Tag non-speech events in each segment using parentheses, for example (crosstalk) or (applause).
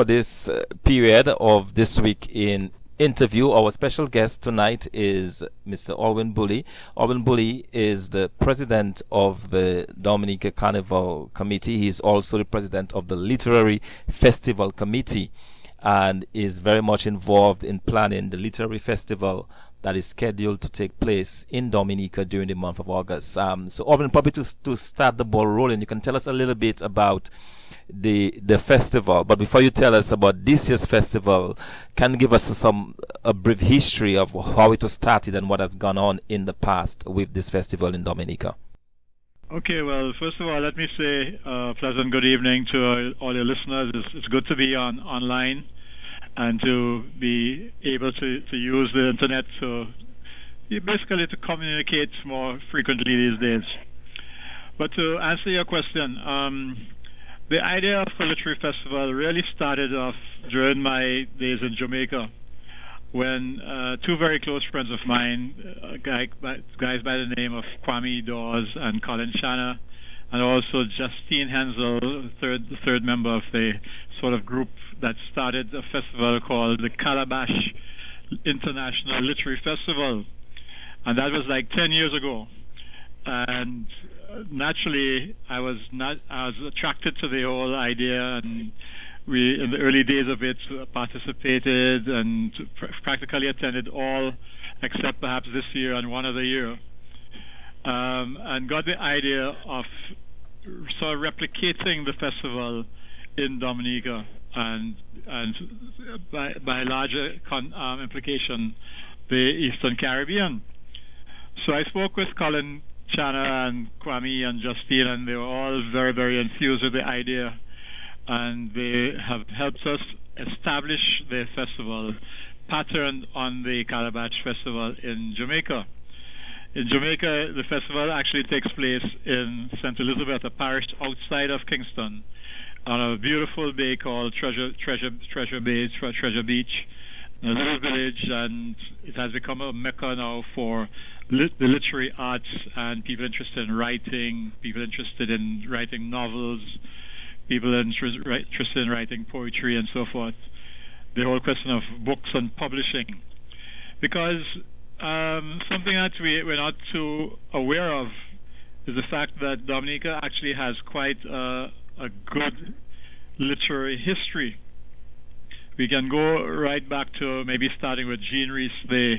for this uh, period of this week in interview. Our special guest tonight is Mr. Alwyn Bully. Alwyn Bully is the president of the Dominica Carnival Committee. He's also the president of the Literary Festival Committee and is very much involved in planning the literary festival that is scheduled to take place in Dominica during the month of August. Um, so, Alwyn, probably to, to start the ball rolling, you can tell us a little bit about the the festival. But before you tell us about this year's festival, can you give us some a brief history of how it was started and what has gone on in the past with this festival in Dominica? Okay, well, first of all, let me say uh, pleasant good evening to all your listeners. It's, it's good to be on online and to be able to, to use the internet to basically to communicate more frequently these days. But to answer your question, um, the idea of a literary festival really started off during my days in Jamaica when uh, two very close friends of mine, uh, guy, guys by the name of Kwame Dawes and Colin Channer, and also Justine Henzell, third third member of the sort of group that started a festival called the Calabash International Literary Festival, and that was like ten years ago. And naturally, I was not I was attracted to the whole idea, and we in the early days of it participated and pr- practically attended all except perhaps this year and one other year, um, and got the idea of sort of replicating the festival in Dominica and and by, by larger con, um, implication the Eastern Caribbean. So I spoke with Colin Channer and Kwame and Justine, and they were all very, very enthused with the idea. And they have helped us establish the festival patterned on the Calabash Festival in Jamaica. In Jamaica, the festival actually takes place in St. Elizabeth, a parish outside of Kingston, on a beautiful bay called Treasure, Treasure, Treasure Bay, Treasure Beach, a little village, and it has become a mecca now for the literary arts and people interested in writing, people interested in writing novels, people interested in writing poetry and so forth. The whole question of books and publishing. Because um, something that we, we're not too aware of is the fact that Dominica actually has quite a, a good literary history. We can go right back to maybe starting with Jean Rhys, the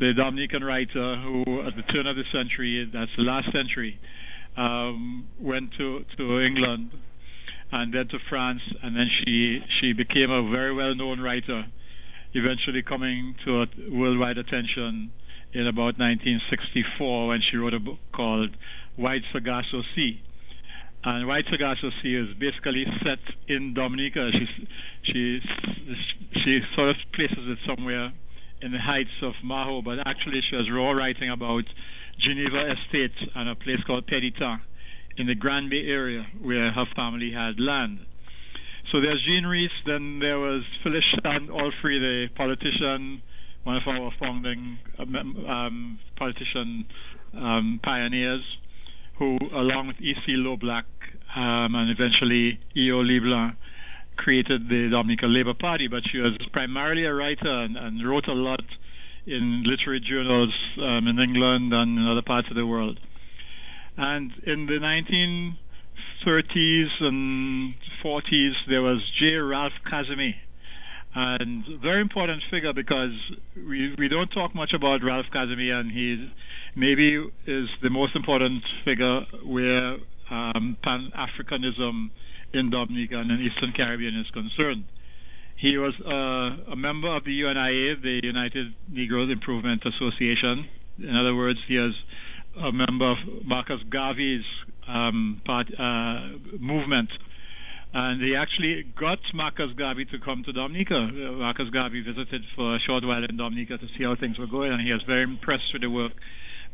the Dominican writer who, at the turn of the century, that's the last century, um, went to, to England and then to France, and then she, she became a very well known writer, eventually coming to worldwide attention in about 1964 when she wrote a book called White Sargasso Sea. And White Sargasso Sea is basically set in Dominica. She, she, she sort of places it somewhere in the heights of Maho, but actually she was raw writing about Geneva Estate and a place called Péditat in the Grand Bay area where her family had land. So there's Jean Rhys, then there was Phyllis Shand Allfrey, the politician, one of our founding um, um politician um, pioneers, who, along with E.C. Loblack um, and eventually E.O. Leblanc, created the Dominican Labour Party, but she was primarily a writer and, and wrote a lot in literary journals um, in England and in other parts of the world. And in the 1930s and 40s, there was J. Ralph Casimir, and very important figure because we we don't talk much about Ralph Casimir, and he maybe is the most important figure where um, Pan Africanism in Dominica and in Eastern Caribbean is concerned. He was uh, a member of the UNIA, the United Negroes Improvement Association. In other words, he is a member of Marcus Garvey's um, part, uh, movement. And he actually got Marcus Garvey to come to Dominica. Uh, Marcus Garvey visited for a short while in Dominica to see how things were going, and he was very impressed with the work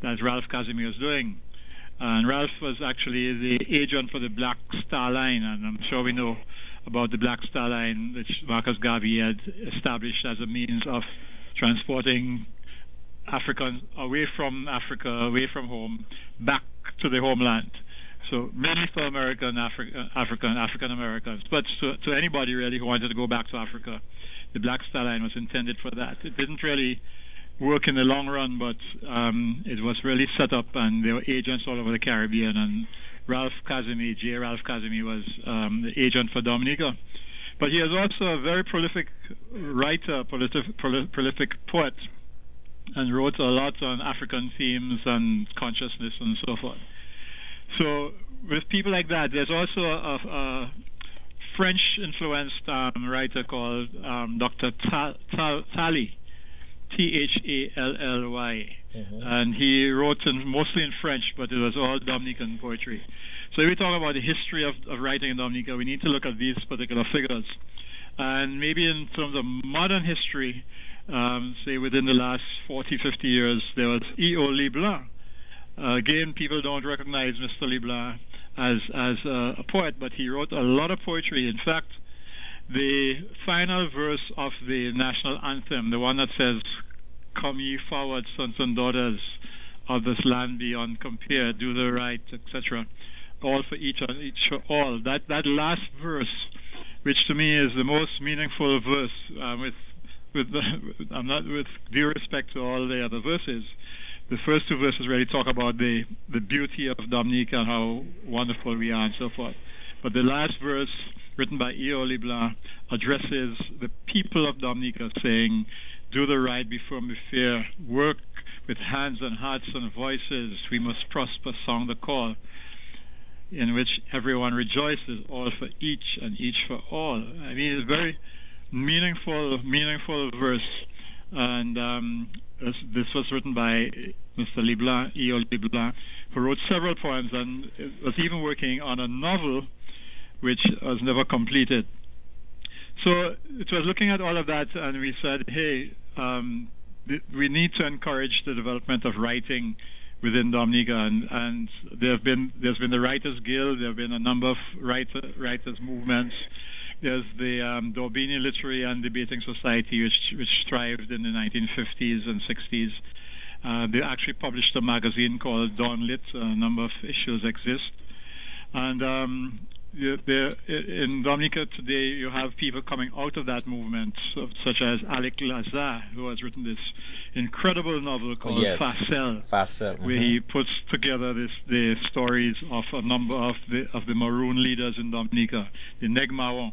that Ralph Casimir was doing. And Ralph was actually the agent for the Black Star Line, and I'm sure we know about the Black Star Line, which Marcus Garvey had established as a means of transporting Africans away from Africa, away from home, back to the homeland. So mainly for American, Africa, African, African Americans, but to, to anybody really who wanted to go back to Africa, the Black Star Line was intended for that. It didn't really work in the long run, but um, it was really set up, and there were agents all over the Caribbean. And Ralph Casimir, J. Ralph Casimir, was um, the agent for Dominica. But he is also a very prolific writer, prolific, prolific poet, and wrote a lot on African themes and consciousness and so forth. So with people like that, there's also a, a French-influenced um, writer called um, Dr. Thally, T-H-A-L-L-Y, mm-hmm. and he wrote in, mostly in French, but it was all Dominican poetry. So if we talk about the history of, of writing in Dominica, we need to look at these particular figures. And maybe in terms of modern history, um, say within the last 40, 50 years, there was E.O. Leblanc. Uh, again, people don't recognize Mr. Leblanc as, as a, a poet, but he wrote a lot of poetry. In fact, the final verse of the national anthem, the one that says, Come ye forward, sons and daughters of this land beyond compare, do the right, etc. All for each and each for all. That that last verse, which to me is the most meaningful verse, uh, with with the, (laughs) I'm not with due respect to all the other verses. The first two verses really talk about the the beauty of Dominica and how wonderful we are and so forth. But the last verse written by E.O. Leblanc, addresses the people of Dominica saying, do the right before we fear, work with hands and hearts and voices, we must prosper, song the call, in which everyone rejoices, all for each and each for all. I mean, it's very meaningful, meaningful verse. And um, this was written by Mr. Leblanc, E.O. Leblanc, who wrote several poems and was even working on a novel which was never completed. So it was looking at all of that, and we said, hey, um, we need to encourage the development of writing within Dominica, and, and there have been there's been the Writers Guild, there have been a number of writer, writers movements. There's the um, Dorbini Literary and Debating Society, which which thrived in the 1950s and 60s. Uh, they actually published a magazine called Dawn Lit. A number of issues exist, and um, there, in Dominica today, you have people coming out of that movement, such as Alick Lazare, who has written this incredible novel called yes. Pharcel, Pharcel where mm-hmm. he puts together this, the stories of a number of the of the Maroon leaders in Dominica, the Neg Maron,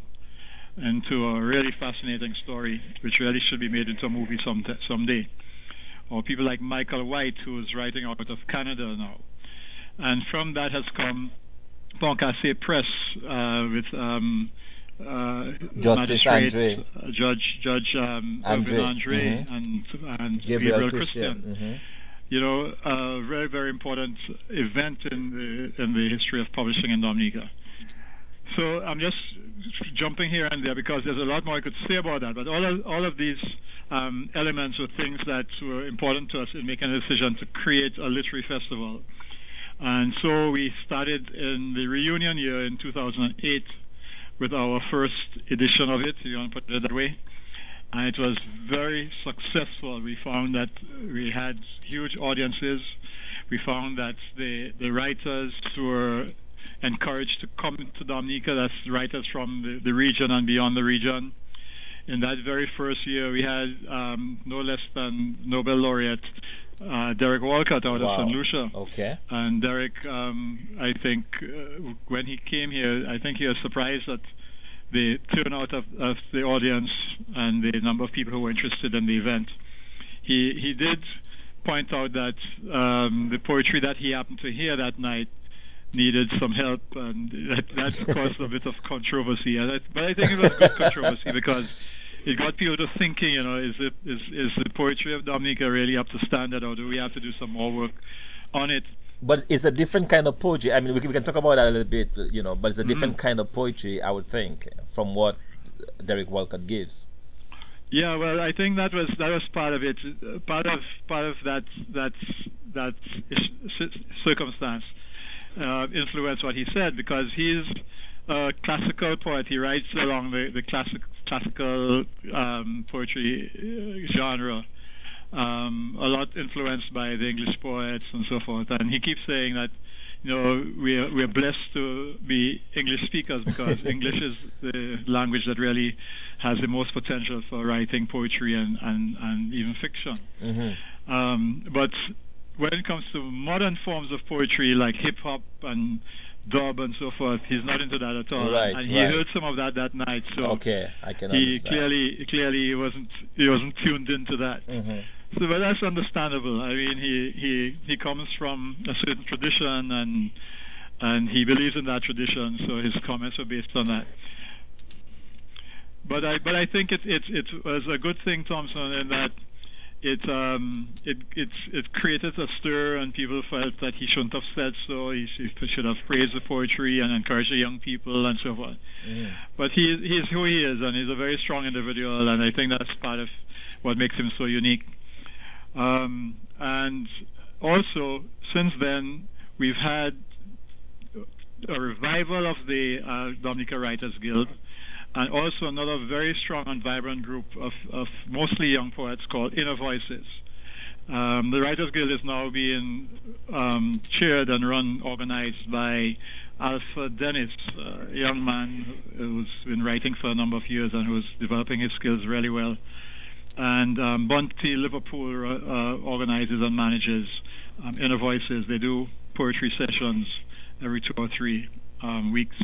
into a really fascinating story, which really should be made into a movie some someday. Or people like Michael White, who is writing out of Canada now. And from that has come Pont Cassé Press uh, with um, uh, Justice Andre, uh, Judge Judge um, Andre, Andre mm-hmm. and and Gabriel, Gabriel Christian. Christian. Mm-hmm. You know, a very very important event in the in the history of publishing in Dominica. So I'm just jumping here and there because there's a lot more I could say about that. But all of, all of these um, elements were things that were important to us in making a decision to create a literary festival. And so we started in the reunion year in 2008 with our first edition of it, if you want to put it that way. And it was very successful. We found that we had huge audiences. We found that the, the writers were encouraged to come to Dominica. That's writers from the, the region and beyond the region. In that very first year, we had um, no less than Nobel laureate uh, Derek Walcott out wow. of St. Lucia. Okay. And Derek, um, I think, uh, when he came here, I think he was surprised at the turnout of, of the audience and the number of people who were interested in the event. He he did point out that um, the poetry that he happened to hear that night needed some help, and that, that caused a bit of controversy. I, but I think it was a good controversy because it got people to thinking, you know, is it is is the poetry of Dominica really up to standard, or do we have to do some more work on it? But it's a different kind of poetry. I mean, we can, we can talk about that a little bit, you know. But it's a different mm-hmm. kind of poetry, I would think, from what Derek Walcott gives. Yeah, well, I think that was that was part of it. Part of part of that that that circumstance uh, influenced what he said because he's a classical poet. He writes along the the classic classical um, poetry uh, genre, um, a lot influenced by the English poets and so forth. And he keeps saying that you know, we are, we are blessed to be English speakers (laughs) because English is the language that really has the most potential for writing poetry and, and, and even fiction. Mm-hmm. Um, but when it comes to modern forms of poetry like hip hop and dub and so forth, he's not into that at all. Right, and he right. heard some of that that night. So okay, I can he understand. clearly clearly he wasn't he wasn't tuned into that. Mm-hmm. So, but that's understandable. I mean, he he he comes from a certain tradition and and he believes in that tradition. So his comments are based on that. But I but I think it it it was a good thing, Thompson, in that it um it it it created a stir and people felt that he shouldn't have said so. He, he should have praised the poetry and encouraged the young people and so forth. Mm. But he he's who he is, and he's a very strong individual, and I think that's part of what makes him so unique. Um, and also, since then, we've had a revival of the uh, Dominica Writers Guild, and also another very strong and vibrant group of, of mostly young poets called Inner Voices. Um, the Writers Guild is now being um, chaired and run, organized by Alfred Dennis, a young man who's been writing for a number of years and who's developing his skills really well. And um, Bunty Liverpool uh, organizes and manages um, Inner Voices. They do poetry sessions every two or three um, weeks,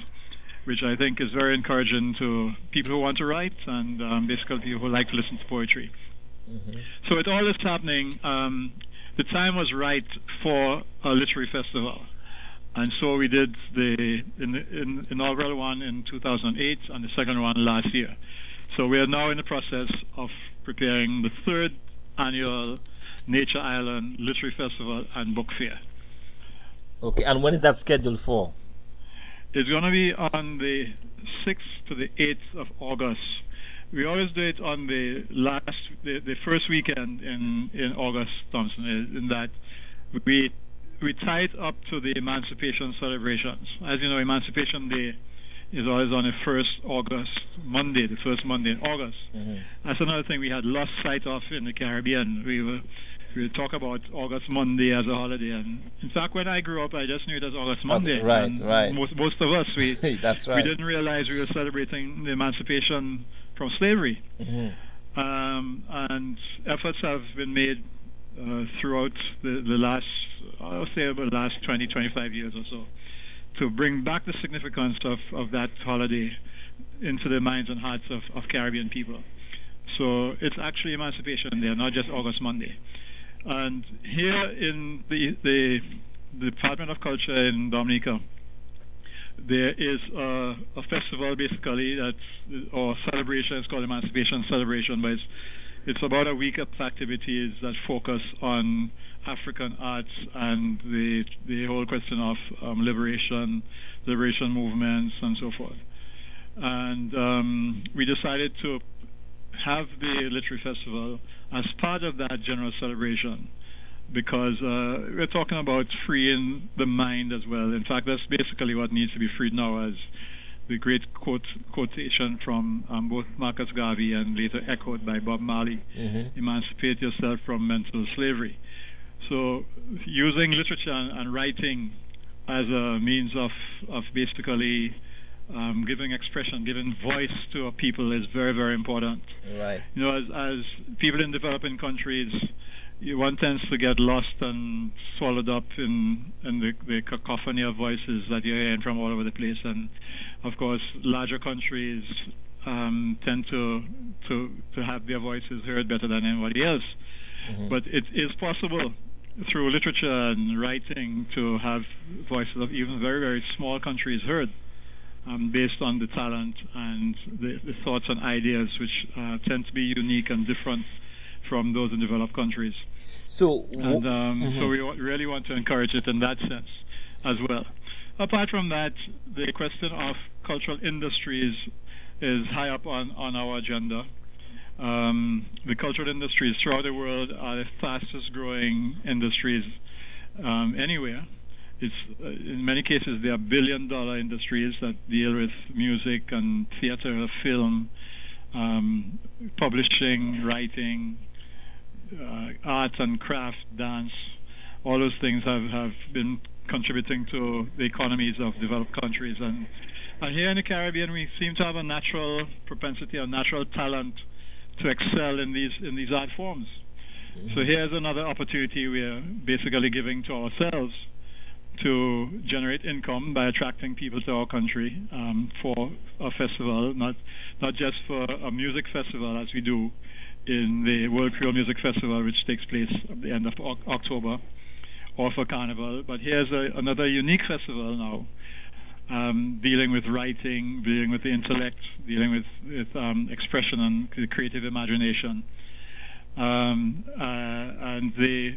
which I think is very encouraging to people who want to write and um, basically people who like to listen to poetry. Mm-hmm. So with all this happening, um, the time was right for a literary festival. And so we did the in, in, inaugural one in 2008 and the second one last year. So we are now in the process of preparing the third annual Nature Island Literary Festival and Book Fair. Okay, and when is that scheduled for? It's going to be on the 6th to the 8th of August. We always do it on the last, the, the first weekend in, in August, Thompson, in that we we tie it up to the Emancipation celebrations. As you know, Emancipation Day is always on the first August Monday, the first Monday in August. Mm-hmm. That's another thing we had lost sight of in the Caribbean. We were we talk about August Monday as a holiday, and in fact, when I grew up, I just knew it as August Monday. Right, right. Most most of us we (laughs) that's right. we didn't realize we were celebrating the emancipation from slavery. Mm-hmm. Um, and efforts have been made uh, throughout the, the last, I'll say, about the last 20, 25 years or so, to bring back the significance of, of that holiday into the minds and hearts of, of Caribbean people. So it's actually Emancipation Day, not just August Monday. And here in the, the, Department of Culture in Dominica, there is a, a festival basically that's or celebration. It's called Emancipation Celebration, but it's, it's about a week of activities that focus on African arts and the the whole question of um, liberation, liberation movements, and so forth. And um, we decided to have the literary festival as part of that general celebration because uh, we're talking about freeing the mind as well. In fact, that's basically what needs to be freed now, as the great quote, quotation from um, both Marcus Garvey and later echoed by Bob Marley: mm-hmm. "Emancipate yourself from mental slavery." So, using literature and, and writing as a means of of basically um, giving expression, giving voice to a people is very, very important. Right. You know, as, as people in developing countries, one tends to get lost and swallowed up in, in the, the cacophony of voices that you're hearing from all over the place. And of course, larger countries um, tend to, to to have their voices heard better than anybody else. Mm-hmm. But it is possible through literature and writing to have voices of even very, very small countries heard. Um, based on the talent and the, the thoughts and ideas, which uh, tend to be unique and different from those in developed countries. So, and um, mm-hmm. so we w- really want to encourage it in that sense as well. Apart from that, the question of cultural industries is high up on, on our agenda. Um, the cultural industries throughout the world are the fastest growing industries um, anywhere. It's uh, in many cases they are billion dollar industries that deal with music and theater, film, um, publishing, writing, uh, art and craft, dance. All those things have, have been contributing to the economies of developed countries. And, and here in the Caribbean, we seem to have a natural propensity, a natural talent to excel in these in these art forms. So here's another opportunity we are basically giving to ourselves to generate income by attracting people to our country um, for a festival, not not just for a music festival as we do in the World Creole Music Festival, which takes place at the end of o- October, or for Carnival. But here's a, another unique festival now, um, dealing with writing, dealing with the intellect, dealing with, with um, expression and creative imagination. Um, uh, and the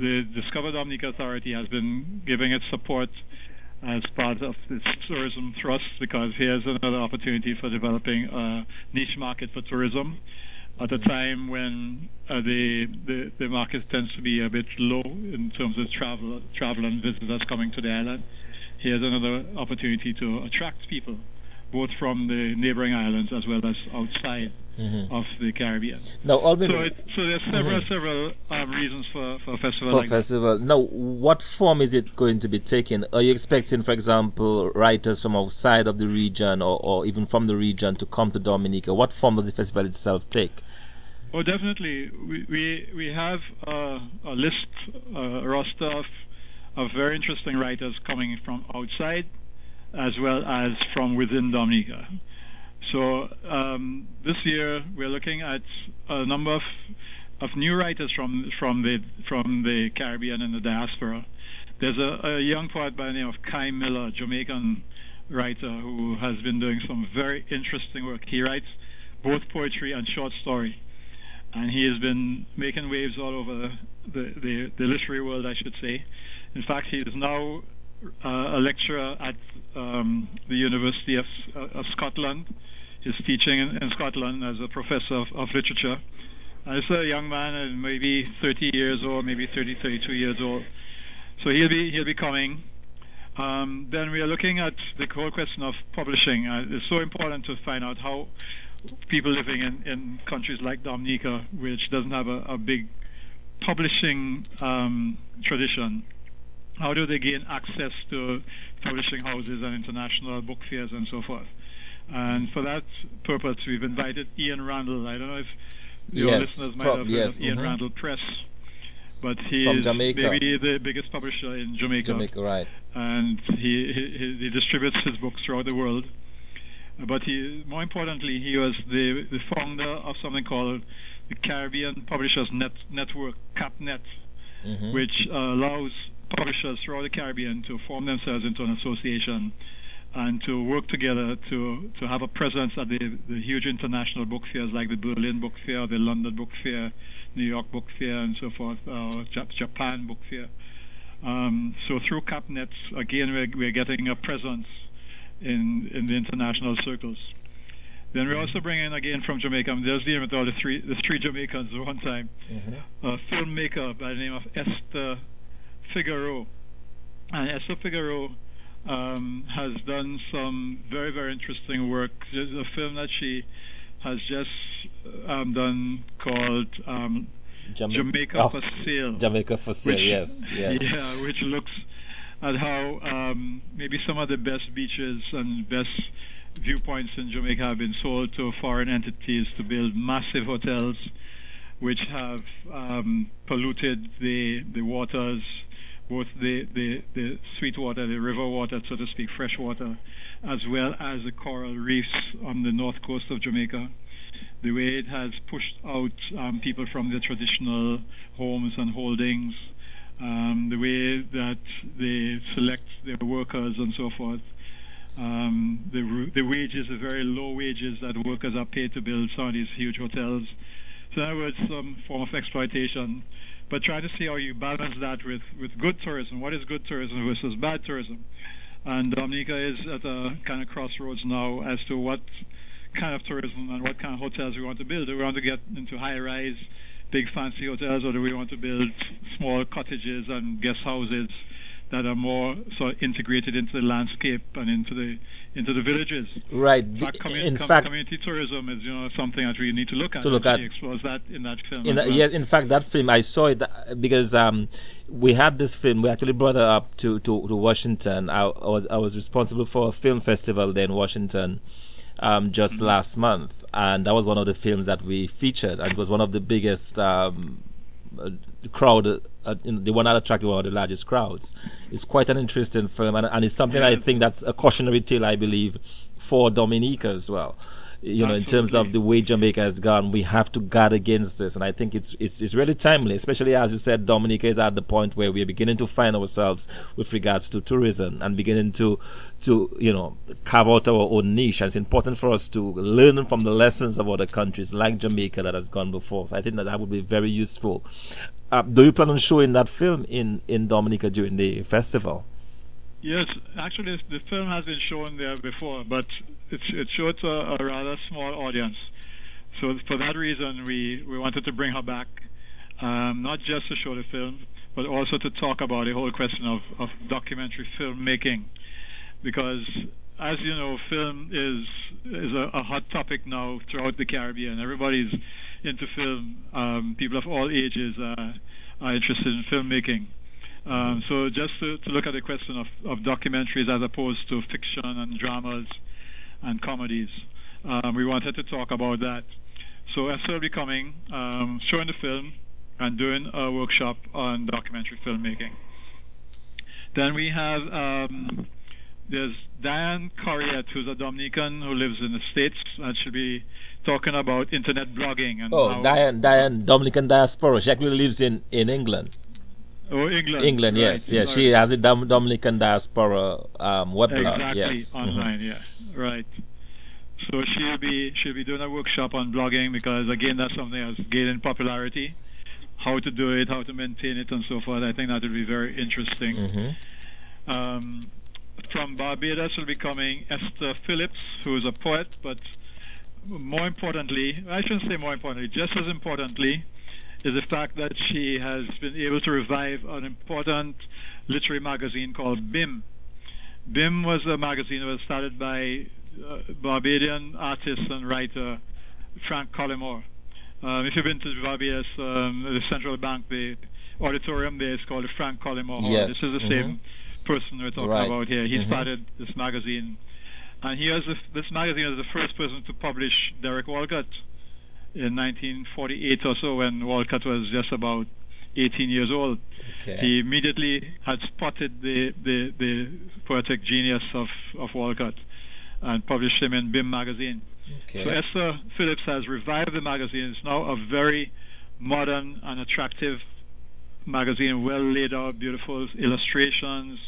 the Discover Dominica Authority has been giving its support as part of this tourism thrust because here's another opportunity for developing a niche market for tourism at a time when uh, the, the, the market tends to be a bit low in terms of travel travel and visitors coming to the island. Here's another opportunity to attract people, both from the neighboring islands as well as outside mm-hmm. of the Caribbean. Now, so, it, so there's several mm-hmm. several um, reasons for, for a festival. For like festival. That. Now, what form is it going to be taking? Are you expecting, for example, writers from outside of the region or, or even from the region to come to Dominica? What form does the festival itself take? Oh, definitely. We we, we have uh, a list, a roster of, of very interesting writers coming from outside as well as from within Dominica. So um, this year we're looking at a number of, new writers from from the from the Caribbean and the diaspora. There's a, young poet by the name of Kei Miller, Jamaican writer, who has been doing some very interesting work. He writes both poetry and short story, and he has been making waves all over the literary world, I should say. In fact, he is now uh, a lecturer at um, the University of, uh, of Scotland is teaching in, in Scotland as a professor of, of literature. This a young man, uh, maybe 30 years old, maybe 30, 32 years old. So he'll be he'll be coming. Um, then we are looking at the whole question of publishing. Uh, it's so important to find out how people living in, in countries like Dominica, which doesn't have a, a big publishing um, tradition, how do they gain access to publishing houses and international book fairs and so forth? And for that purpose, we've invited Ian Randle. I don't know if your yes, listeners might from, have yes, heard of Ian mm-hmm. Randle Press, but he from is Jamaica. maybe the biggest publisher in Jamaica. Jamaica, right? And he, he he distributes his books throughout the world. But he, more importantly, he was the the founder of something called the Caribbean Publishers Net Network, CAPNet, mm-hmm. which uh, allows publishers throughout the Caribbean to form themselves into an association and to work together to, to have a presence at the, the huge international book fairs like the Berlin Book Fair, the London Book Fair, New York Book Fair, and so forth, uh, Japan Book Fair. Um, so through CAPNet, again, we're, we're getting a presence in, in the international circles. Then we also bring in again from Jamaica. I mean, there's the all the three the three Jamaicans at one time. Mm-hmm. A filmmaker by the name of Esther Figueroa, and Esther Figueroa um, has done some very, very interesting work. There's a film that she has just um, done called um, Jama- Jamaica oh, for Sale. Jamaica for Sale, which, yes, yes. (laughs) Yeah, which looks at how um, maybe some of the best beaches and best viewpoints in Jamaica have been sold to foreign entities to build massive hotels which have um, polluted the the waters both the, the, the sweet water, the river water, so to speak, fresh water, as well as the coral reefs on the north coast of Jamaica. The way it has pushed out um, people from their traditional homes and holdings, um, the way that they select their workers and so forth. Um, the, the wages, the very low wages that workers are paid to build some of these huge hotels. So, in other words, some form of exploitation but try to see how you balance that with, with good tourism. What is good tourism versus bad tourism? And Dominica is at a kind of crossroads now as to what kind of tourism and what kind of hotels we want to build. Do we want to get into high-rise, big fancy hotels, or do we want to build small cottages and guest houses that are more sort of integrated into the landscape and into the into the villages. Right. In fact, in com- fact, community tourism is you know something that we need to look at. To look at. She explores that in that film. in, well. yeah, in fact, that film I saw it uh, because um, we had this film. We actually brought it up to, to, to Washington. I, I was I was responsible for a film festival there in Washington um, just Mm-hmm. last month, and that was one of the films that we featured, and it was one of the biggest um, uh, crowd. Uh, you know, the one that attracted one of the largest crowds. It's quite an interesting film, and, and it's something I think that's a cautionary tale, I believe, for Dominica as well. You know, in terms of the way Jamaica has gone, we have to guard against this, and I think it's it's it's really timely, especially as you said, Dominica is at the point where we are beginning to find ourselves with regards to tourism and beginning to to you know carve out our own niche. And it's important for us to learn from the lessons of other countries like Jamaica that has gone before. So I think that that would be very useful. Uh, do you plan on showing that film in in Dominica during the festival? Yes, actually, the film has been shown there before, but it, it showed a, a rather small audience. So for that reason, we, we wanted to bring her back, um, not just to show the film, but also to talk about the whole question of, of documentary filmmaking, because as you know, film is is a, a hot topic now throughout the Caribbean. Everybody's into film. Um, people of all ages uh, are interested in filmmaking. Um, so just to, to look at the question of, of documentaries as opposed to fiction and dramas and comedies, um, we wanted to talk about that. So Esther will be coming, um, showing the film and doing a workshop on documentary filmmaking. Then we have um, there's Diane Corriette, who's a Dominican who lives in the States, and she'll be talking about internet blogging and Oh, Diane, Diane, Dominican diaspora. She actually lives in in England. Oh England, England, right, yes, yes. She has a Dom- Dominican diaspora um. Exactly, Yes, online, yeah, right. So she'll be she'll be doing a workshop on blogging because again that's something that's gaining popularity. How to do it, how to maintain it, and so forth. I think that will be very interesting. Mhm. Um, from Barbados will be coming Esther Phillips, who is a poet, but more importantly, I shouldn't say more importantly, just as importantly, is the fact that she has been able to revive an important literary magazine called BIM. BIM was a magazine that was started by uh, Barbadian artist and writer Frank Collymore. Um, if you've been to Barbados, um, the central bank, the auditorium there is called the Frank Collymore Hall. Yes, This is the mhm. same person we're talking Right. about here. He Mhm. started this magazine, and he was the, this magazine was the first person to publish Derek Walcott in 1948 or so, when Walcott was just about 18 years old. Okay. He immediately had spotted the, the, the poetic genius of, of Walcott and published him in BIM magazine. okay. So Esther Phillips has revived the magazine. It's now a very modern and attractive magazine, well laid out, beautiful illustrations,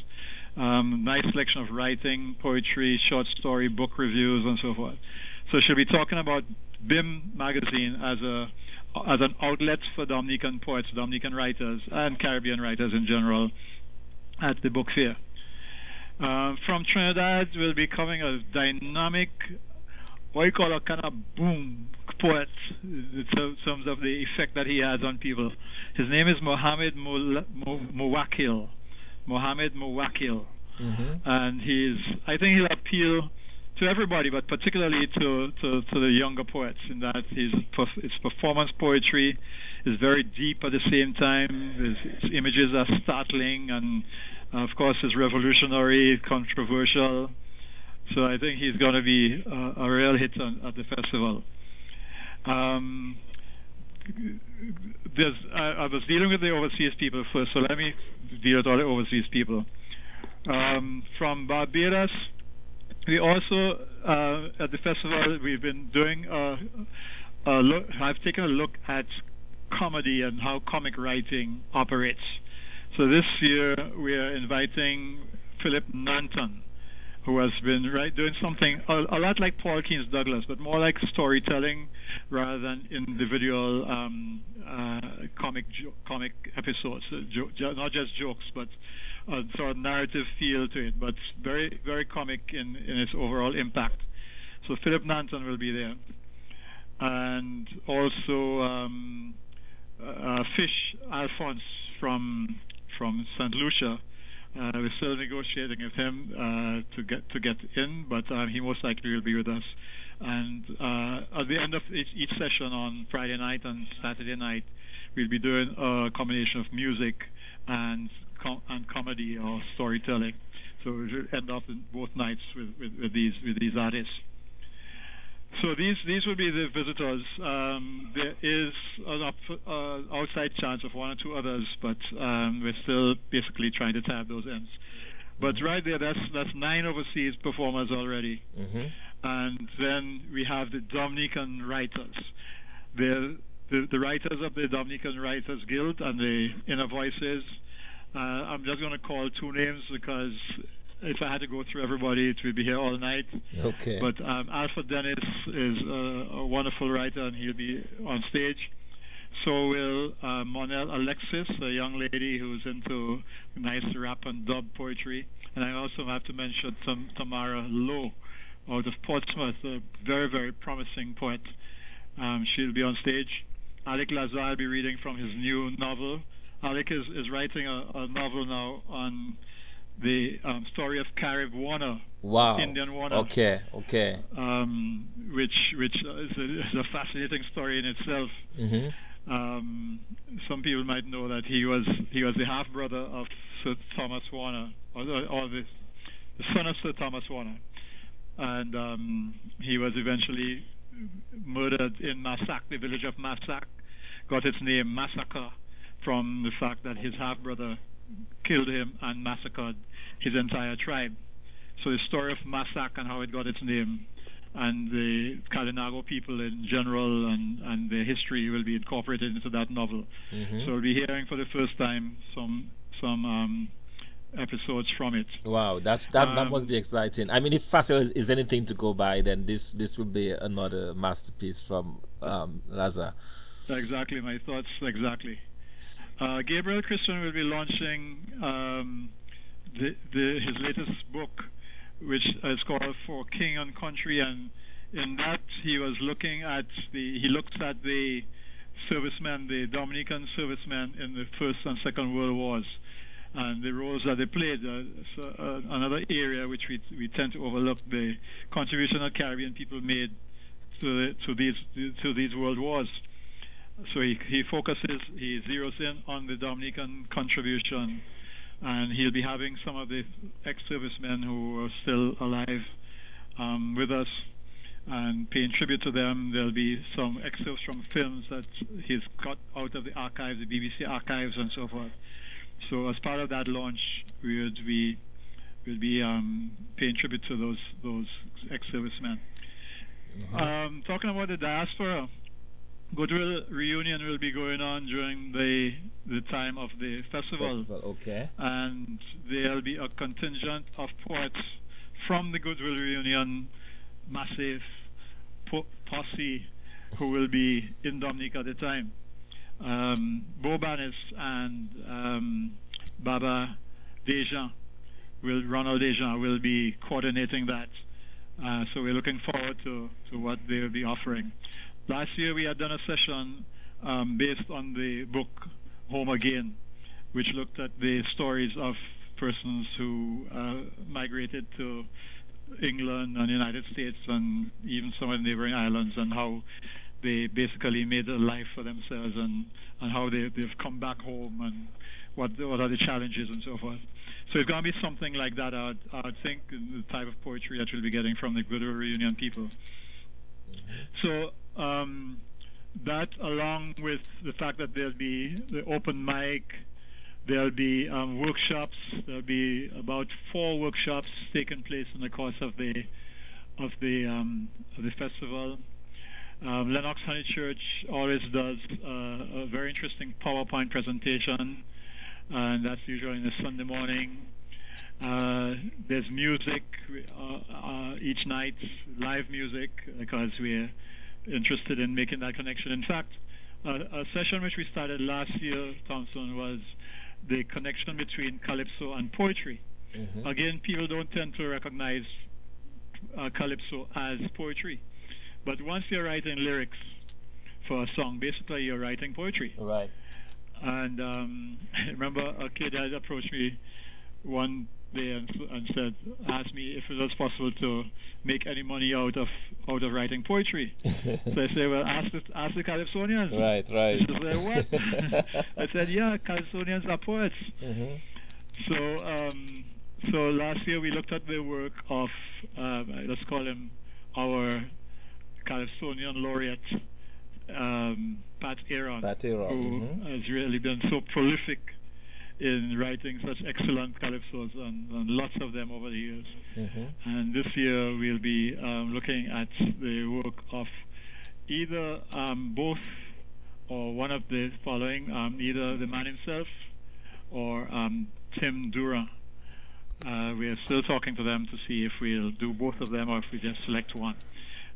um, nice selection of writing, poetry, short story, book reviews, and so forth. So she'll be talking about BIM magazine as a as an outlet for Dominican poets, Dominican writers, and Caribbean writers in general at the book fair. Uh, from Trinidad will be coming a dynamic what you call a kind of boom poet in terms of the effect that he has on people. His name is Mohammed Mul-. Mohammed Muwakil. Mhm. And he's, I think he'll appeal to everybody, but particularly to, to, to the younger poets in that his, his performance poetry is very deep at the same time. His, his images are startling and, of course, is revolutionary, controversial. So I think he's going to be uh, a real hit on, at the festival. Um, there's, I, I was dealing with the overseas people first, so let me deal with all the overseas people. Um, from Barbados, we also uh, at the festival we've been doing a, a look. I've taken a look at comedy and how comic writing operates. So this year we are inviting Philip Nanton, who has been right doing something a, a lot like Paul Keens-Douglas, but more like storytelling rather than individual um, uh, comic jo- comic episodes, uh, jo- not just jokes, but a sort of narrative feel to it, but very very comic in, in its overall impact. So Philip Nanton will be there, and also um, uh, Fish Alphonse from from St. Lucia Uh, we're still negotiating with him uh, to get to get in, but uh, he most likely will be with us. And uh, at the end of each, each session on Friday night and Saturday night, we'll be doing a combination of music and com- and comedy or storytelling. So we'll end up in both nights with, with, with these with these artists. So these these will be the visitors. Um, there is an up, uh, outside chance of one or two others, but um, we're still basically trying to tap those ends. But Mm-hmm. right there, that's that's nine overseas performers already, hmm and then we have the Dominican writers. They're the, the writers of the Dominican Writers Guild and the Inner Voices. Uh, I'm just going to call two names because if I had to go through everybody, it would be here all night. Okay. But um, Alfred Dennis is uh, a wonderful writer, and he'll be on stage. So will uh, Monel Alexis, a young lady who's into nice rap and dub poetry. And I also have to mention Tam- Tamara Lowe out of Portsmouth, a very, very promising poet. Um, she'll be on stage. Alick Lazare will be reading from his new novel. Alick is, is writing a, a novel now on the um, story of Carib Warner, wow. Indian Warner Okay. Okay. um, which which is a, is a fascinating story in itself. hmm Um, some people might know that he was he was the half brother of Sir Thomas Warner, or, or the, the son of Sir Thomas Warner, and um, he was eventually murdered in Massac, the village of Massac, got its name Massacre from the fact that his half brother killed him and massacred his entire tribe. So the story of Massac and how it got its name and the Kalinago people in general and, and their history will be incorporated into that novel. hmm So we'll be hearing for the first time some some um, episodes from it. Wow, that that, that Um, must be exciting. I mean, if Pharcel is, is anything to go by, then this this will be another masterpiece from um, Lazare. Exactly, my thoughts exactly. Uh, Gabriel Christian will be launching um, the, the, his latest book, which is called For King and Country, and in that he was looking at the he looked at the servicemen, the Dominican servicemen in the First and Second World Wars, and the roles that they played. Uh, so, uh, another area which we we tend to overlook the contribution that Caribbean people made to the, to these to these world wars. So he, he focuses, he zeroes in on the Dominican contribution, and he'll be having some of the ex-servicemen who are still alive um, with us and paying tribute to them. There'll be some excerpts from films that he's got out of the archives, the BBC archives, and so forth. So as part of that launch, we would be will be um, paying tribute to those those ex-servicemen. Um, talking about the diaspora, Goodwill reunion will be going on during the the time of the festival, Festival, okay. and there'll be a contingent of poets from the Goodwill reunion massive po- posse who will be in Dominica at the time. Um, Bo Banis and um, Baba Dejan will Ronald Dejan will be coordinating that. Uh, so we're looking forward to, to what they will be offering. Last year we had done a session um, based on the book Home Again, which looked at the stories of persons who uh, migrated to England and the United States and even some of the neighboring islands and how they basically made a life for themselves and, and how they, they've come back home and what, what are the challenges and so forth. So it's going to be something like that, I would, think, the type of poetry that we'll be getting from the Goodwill Reunion people. So um, that, along with the fact that there'll be the open mic, there'll be um, workshops. There'll be about four workshops taking place in the course of the of the um, of the festival. Um, Lennox Honeychurch always does uh, a very interesting PowerPoint presentation, and that's usually on a Sunday morning. Uh, there's music uh, uh, each night, live music, because we're interested in making that connection. In fact, uh, a session which we started last year, Thompson, was the connection between calypso and poetry. Mhm. Again, people don't tend to recognize uh, calypso as poetry. But once you're writing lyrics for a song, basically you're writing poetry. Right. And um, I (laughs) remember a kid had approached me one day and, and said, asked me if it was possible to make any money out of out of writing poetry. (laughs) so I said, well, ask the, ask the Calypsonians. Right, right. She said, what? (laughs) I said, yeah, Calypsonians are poets. Mm-hmm. So, um, so last year we looked at the work of, um, let's call him our Calypsonian laureate, um, Pat Aaron, Pat Aaron. who mm-hmm. has really been so prolific in writing such excellent calypsos and, and lots of them over the years. Mm-hmm. And this year we'll be um, looking at the work of either um, both or one of the following, um, either the man himself or um, Tim Dura. Uh, we are still talking to them to see if we'll do both of them or if we just select one.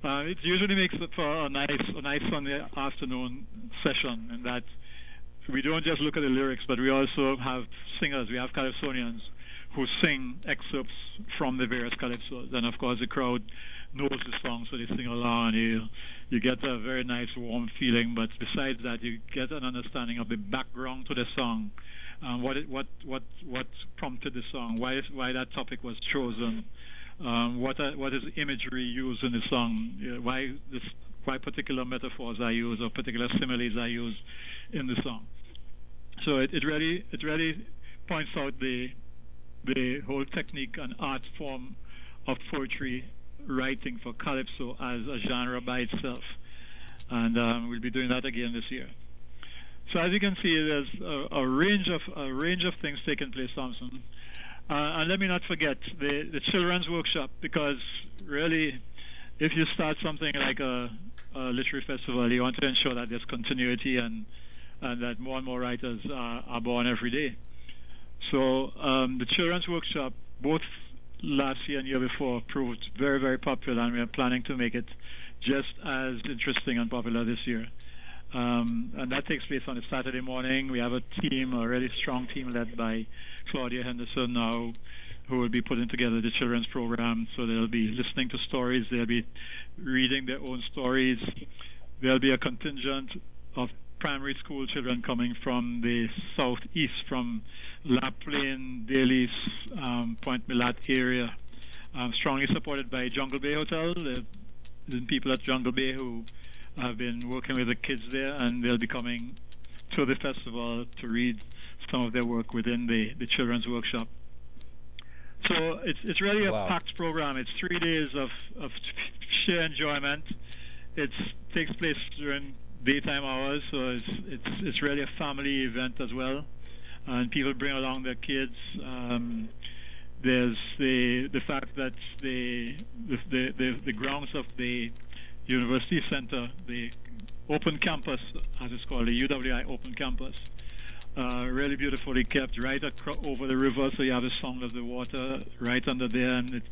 Uh, it usually makes it for a nice, a nice Sunday afternoon session, in that we don't just look at the lyrics, but we also have singers. We have calypsonians who sing excerpts from the various calypsos, and of course the crowd knows the song, so they sing along, and you you get a very nice warm feeling. But besides that, you get an understanding of the background to the song, um, what it, what what what prompted the song, why why that topic was chosen, um, what what is imagery used in the song, uh, why this why particular metaphors are used or particular similes are used in the song. So it, it really it really points out the the whole technique and art form of poetry writing for calypso as a genre by itself, and um, we'll be doing that again this year. So as you can see, there's a, a range of a range of things taking place, Thompson. Uh, and let me not forget the the children's workshop because really, if you start something like a, a literary festival, you want to ensure that there's continuity and and that more and more writers are, are born every day. So um, the children's workshop, both last year and year before, proved very very popular, and we are planning to make it just as interesting and popular this year. Um, and that takes place on a Saturday morning. We have a team, a really strong team led by Claudia Henderson now, who will be putting together the children's program. So they'll be listening to stories, they'll be reading their own stories. There'll be a contingent of primary school children coming from the southeast, from La Plaine, Daly, um, Pointe Mulatre area, um, strongly supported by Jungle Bay Hotel. The, the people at Jungle Bay who have been working with the kids there, and they'll be coming to the festival to read some of their work within the, the children's workshop. So it's it's really a Wow. packed program. It's three days of, of sheer enjoyment. It takes place during daytime hours, so it's it's it's really a family event as well, and people bring along their kids. Um, there's the the fact that the the, the the grounds of the university center, the open campus, as it's called, the UWI open campus, uh, really beautifully kept right acro- over the river, so you have the sound of the water right under there, and it,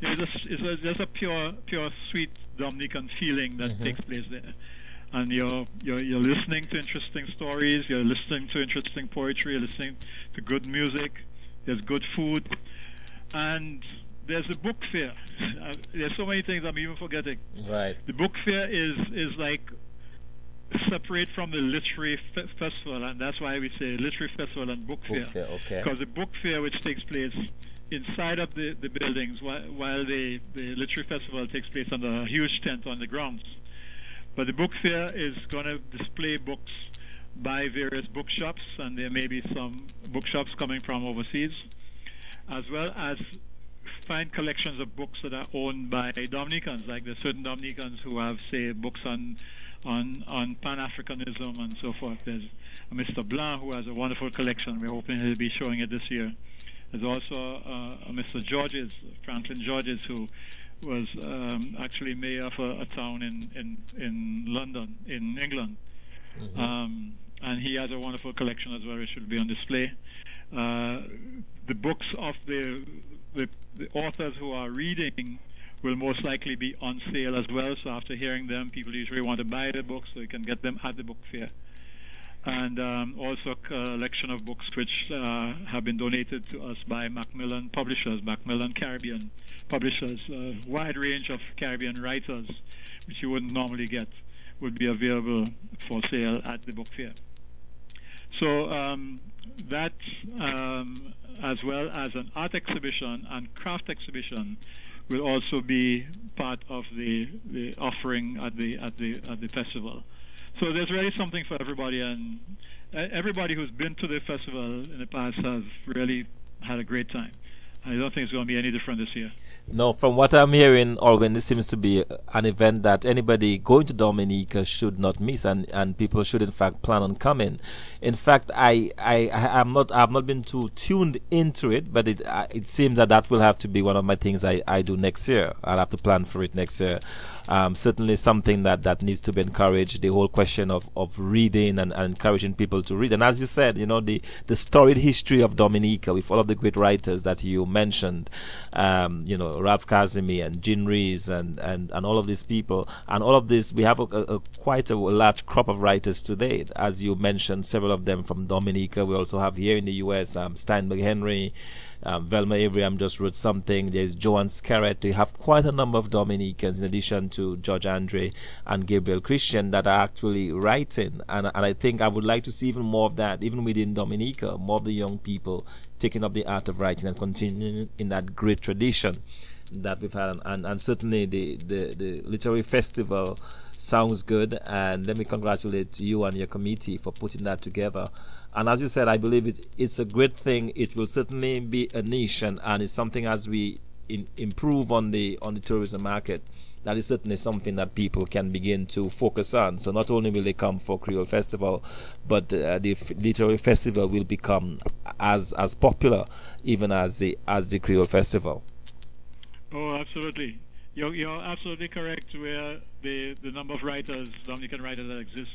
it's, just, it's a, just a pure, pure, sweet Dominican feeling that Mhm. takes place there. And you're, you're you're listening to interesting stories, you're listening to interesting poetry, you're listening to good music. There's good food, and there's a book fair. (laughs) Uh, there's so many things I'm even forgetting. Right. The book fair is is like separate from the literary fe- festival, and that's why we say literary festival and book, Book fair, okay. Because the book fair, which takes place inside of the, the buildings, while, while the, the literary festival takes place under a huge tent on the grounds. But the book fair is going to display books by various bookshops, and there may be some bookshops coming from overseas, as well as fine collections of books that are owned by Dominicans, like there's certain Dominicans who have, say, books on on on Pan Africanism and so forth. There's Mr. Blanc who has a wonderful collection. We're hoping he'll be showing it this year. There's also uh, Mr. Georges, Franklin Georges, who was um, actually mayor of a, a town in, in in London, in England. Mhm. Um, and he has a wonderful collection as well, which will be on display. Uh, the books of the, the the authors who are reading will most likely be on sale as well. So after hearing them, people usually want to buy the books so you can get them at the book fair. And um, also a collection of books which uh, have been donated to us by Macmillan Publishers, Macmillan Caribbean Publishers. A wide range of Caribbean writers, which you wouldn't normally get, would be available for sale at the book fair. So um, that um, as well as an art exhibition and craft exhibition will also be part of the, the offering at the at the at the festival. So there's really something for everybody, and everybody who's been to the festival in the past has really had a great time. I don't think it's going to be any different this year. No, from what I'm hearing, Alwyn, this seems to be an event that anybody going to Dominica should not miss, and, and people should in fact plan on coming. In fact, I I am not I've not been too tuned into it, but it uh, it seems that that will have to be one of my things I, I do next year. I'll have to plan for it next year um, certainly something that, that needs to be encouraged. The whole question of, of reading and, and, encouraging people to read. And as you said, you know, the, the storied history of Dominica with all of the great writers that you mentioned, um, you know, Ralph Casimir and Jean Rhys and, and, and all of these people. And all of this, we have a, a, a quite a large crop of writers today. As you mentioned, several of them from Dominica. We also have here in the U.S. Um, Steinberg Henry, um, Velma Abraham just wrote something. There's Joan Skerrett. You have quite a number of Dominicans in addition to George Andre and Gabriel Christian that are actually writing. And, and I think I would like to see even more of that, even within Dominica, more of the young people taking up the art of writing and continuing in that great tradition that we've had. And, and certainly the, the, the literary festival sounds good. And let me congratulate you and your committee for putting that together. And as you said, I believe it, it's a great thing. It will certainly be a niche, and, and it's something as we in, improve on the on the tourism market. That is certainly something that people can begin to focus on. So not only will they come for Creole Festival, but uh, the f- literary festival will become as as popular even as the as the Creole Festival. Oh, absolutely. You're, you're absolutely correct. Where the the number of writers, Dominican writers that exist,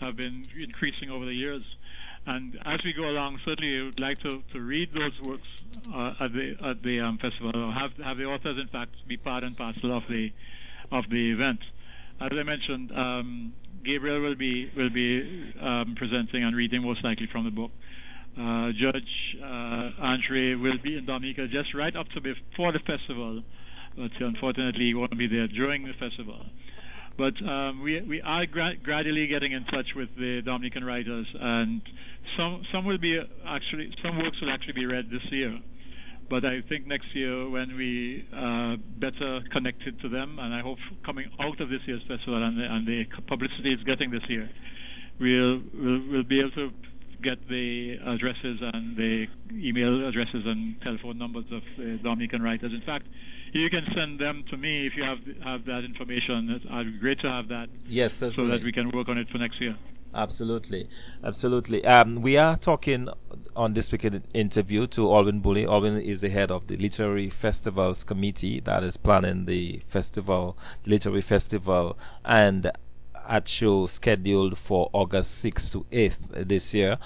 have been increasing over the years. And as we go along, certainly I would like to, to read those works uh, at the at the um, festival, or have have the authors, in fact, be part and parcel of the of the event. As I mentioned, um, Gabriel will be will be um, presenting and reading most likely from the book. Uh, Judge uh, Andre will be in Dominica just right up to before the festival, but unfortunately he won't be there during the festival. But um, we we are gra- gradually getting in touch with the Dominican writers, and some some will be actually some works will actually be read this year. But I think next year when we uh, better connected to them, and I hope coming out of this year's festival and the, and the publicity it's getting this year, we'll, we'll we'll be able to get the addresses and the email addresses and telephone numbers of the Dominican writers. In fact, you can send them to me if you have have that information. It'd be great to have that. Yes, so that we can work on it for next year. Absolutely, absolutely. Um, we are talking on this weekend interview to Alwyn Bully. Alwyn is the head of the Literary Festivals Committee that is planning the festival, the literary festival, and at show scheduled for August 6th to 8th this year.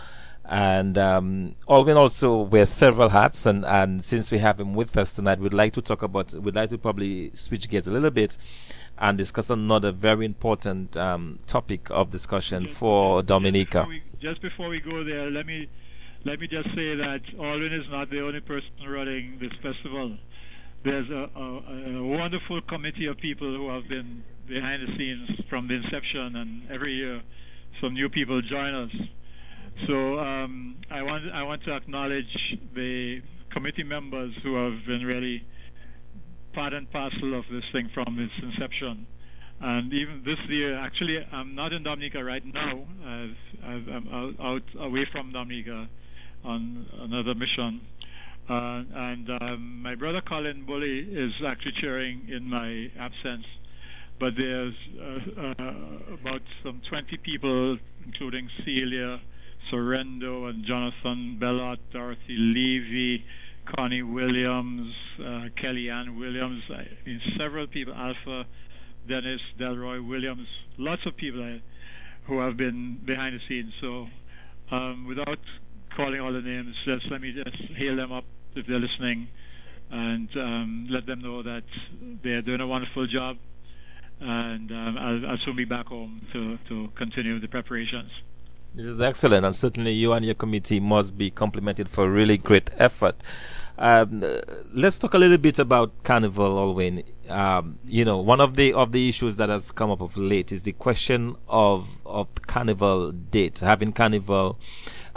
And um, Alwyn also wears several hats, and, and since we have him with us tonight, we'd like to talk about, we'd like to probably switch gears a little bit and discuss another very important um, topic of discussion just, for Dominica. Just before, we, just before, we, go there, let me let me just say that Alwyn is not the only person running this festival. There's a, a, a wonderful committee of people who have been behind the scenes from the inception, and every year some new people join us. So um, I want I want to acknowledge the committee members who have been really part and parcel of this thing from its inception. And even this year, actually, I'm not in Dominica right now. i am out, away from Dominica on another mission. Uh, and um, my brother Colin Bully is actually chairing in my absence. But there's uh, uh, about some 20 people, including Celia Sorhaindo and Jonathan Bellot, Dorothy Levy, Connie Williams, uh, Kellyanne Williams, I mean, several people, Alpha, Dennis, Delroy Williams, lots of people uh, who have been behind the scenes. So, um, without calling all the names, just let me just hail them up if they're listening and um, let them know that they're doing a wonderful job. And um, I'll, I'll soon be back home to, to continue the preparations. This is excellent, and certainly you and your committee must be complimented for really great effort. Um, let's talk a little bit about Carnival, Alwyn. Um, you know, one of the of the issues that has come up of late is the question of of carnival date, having carnival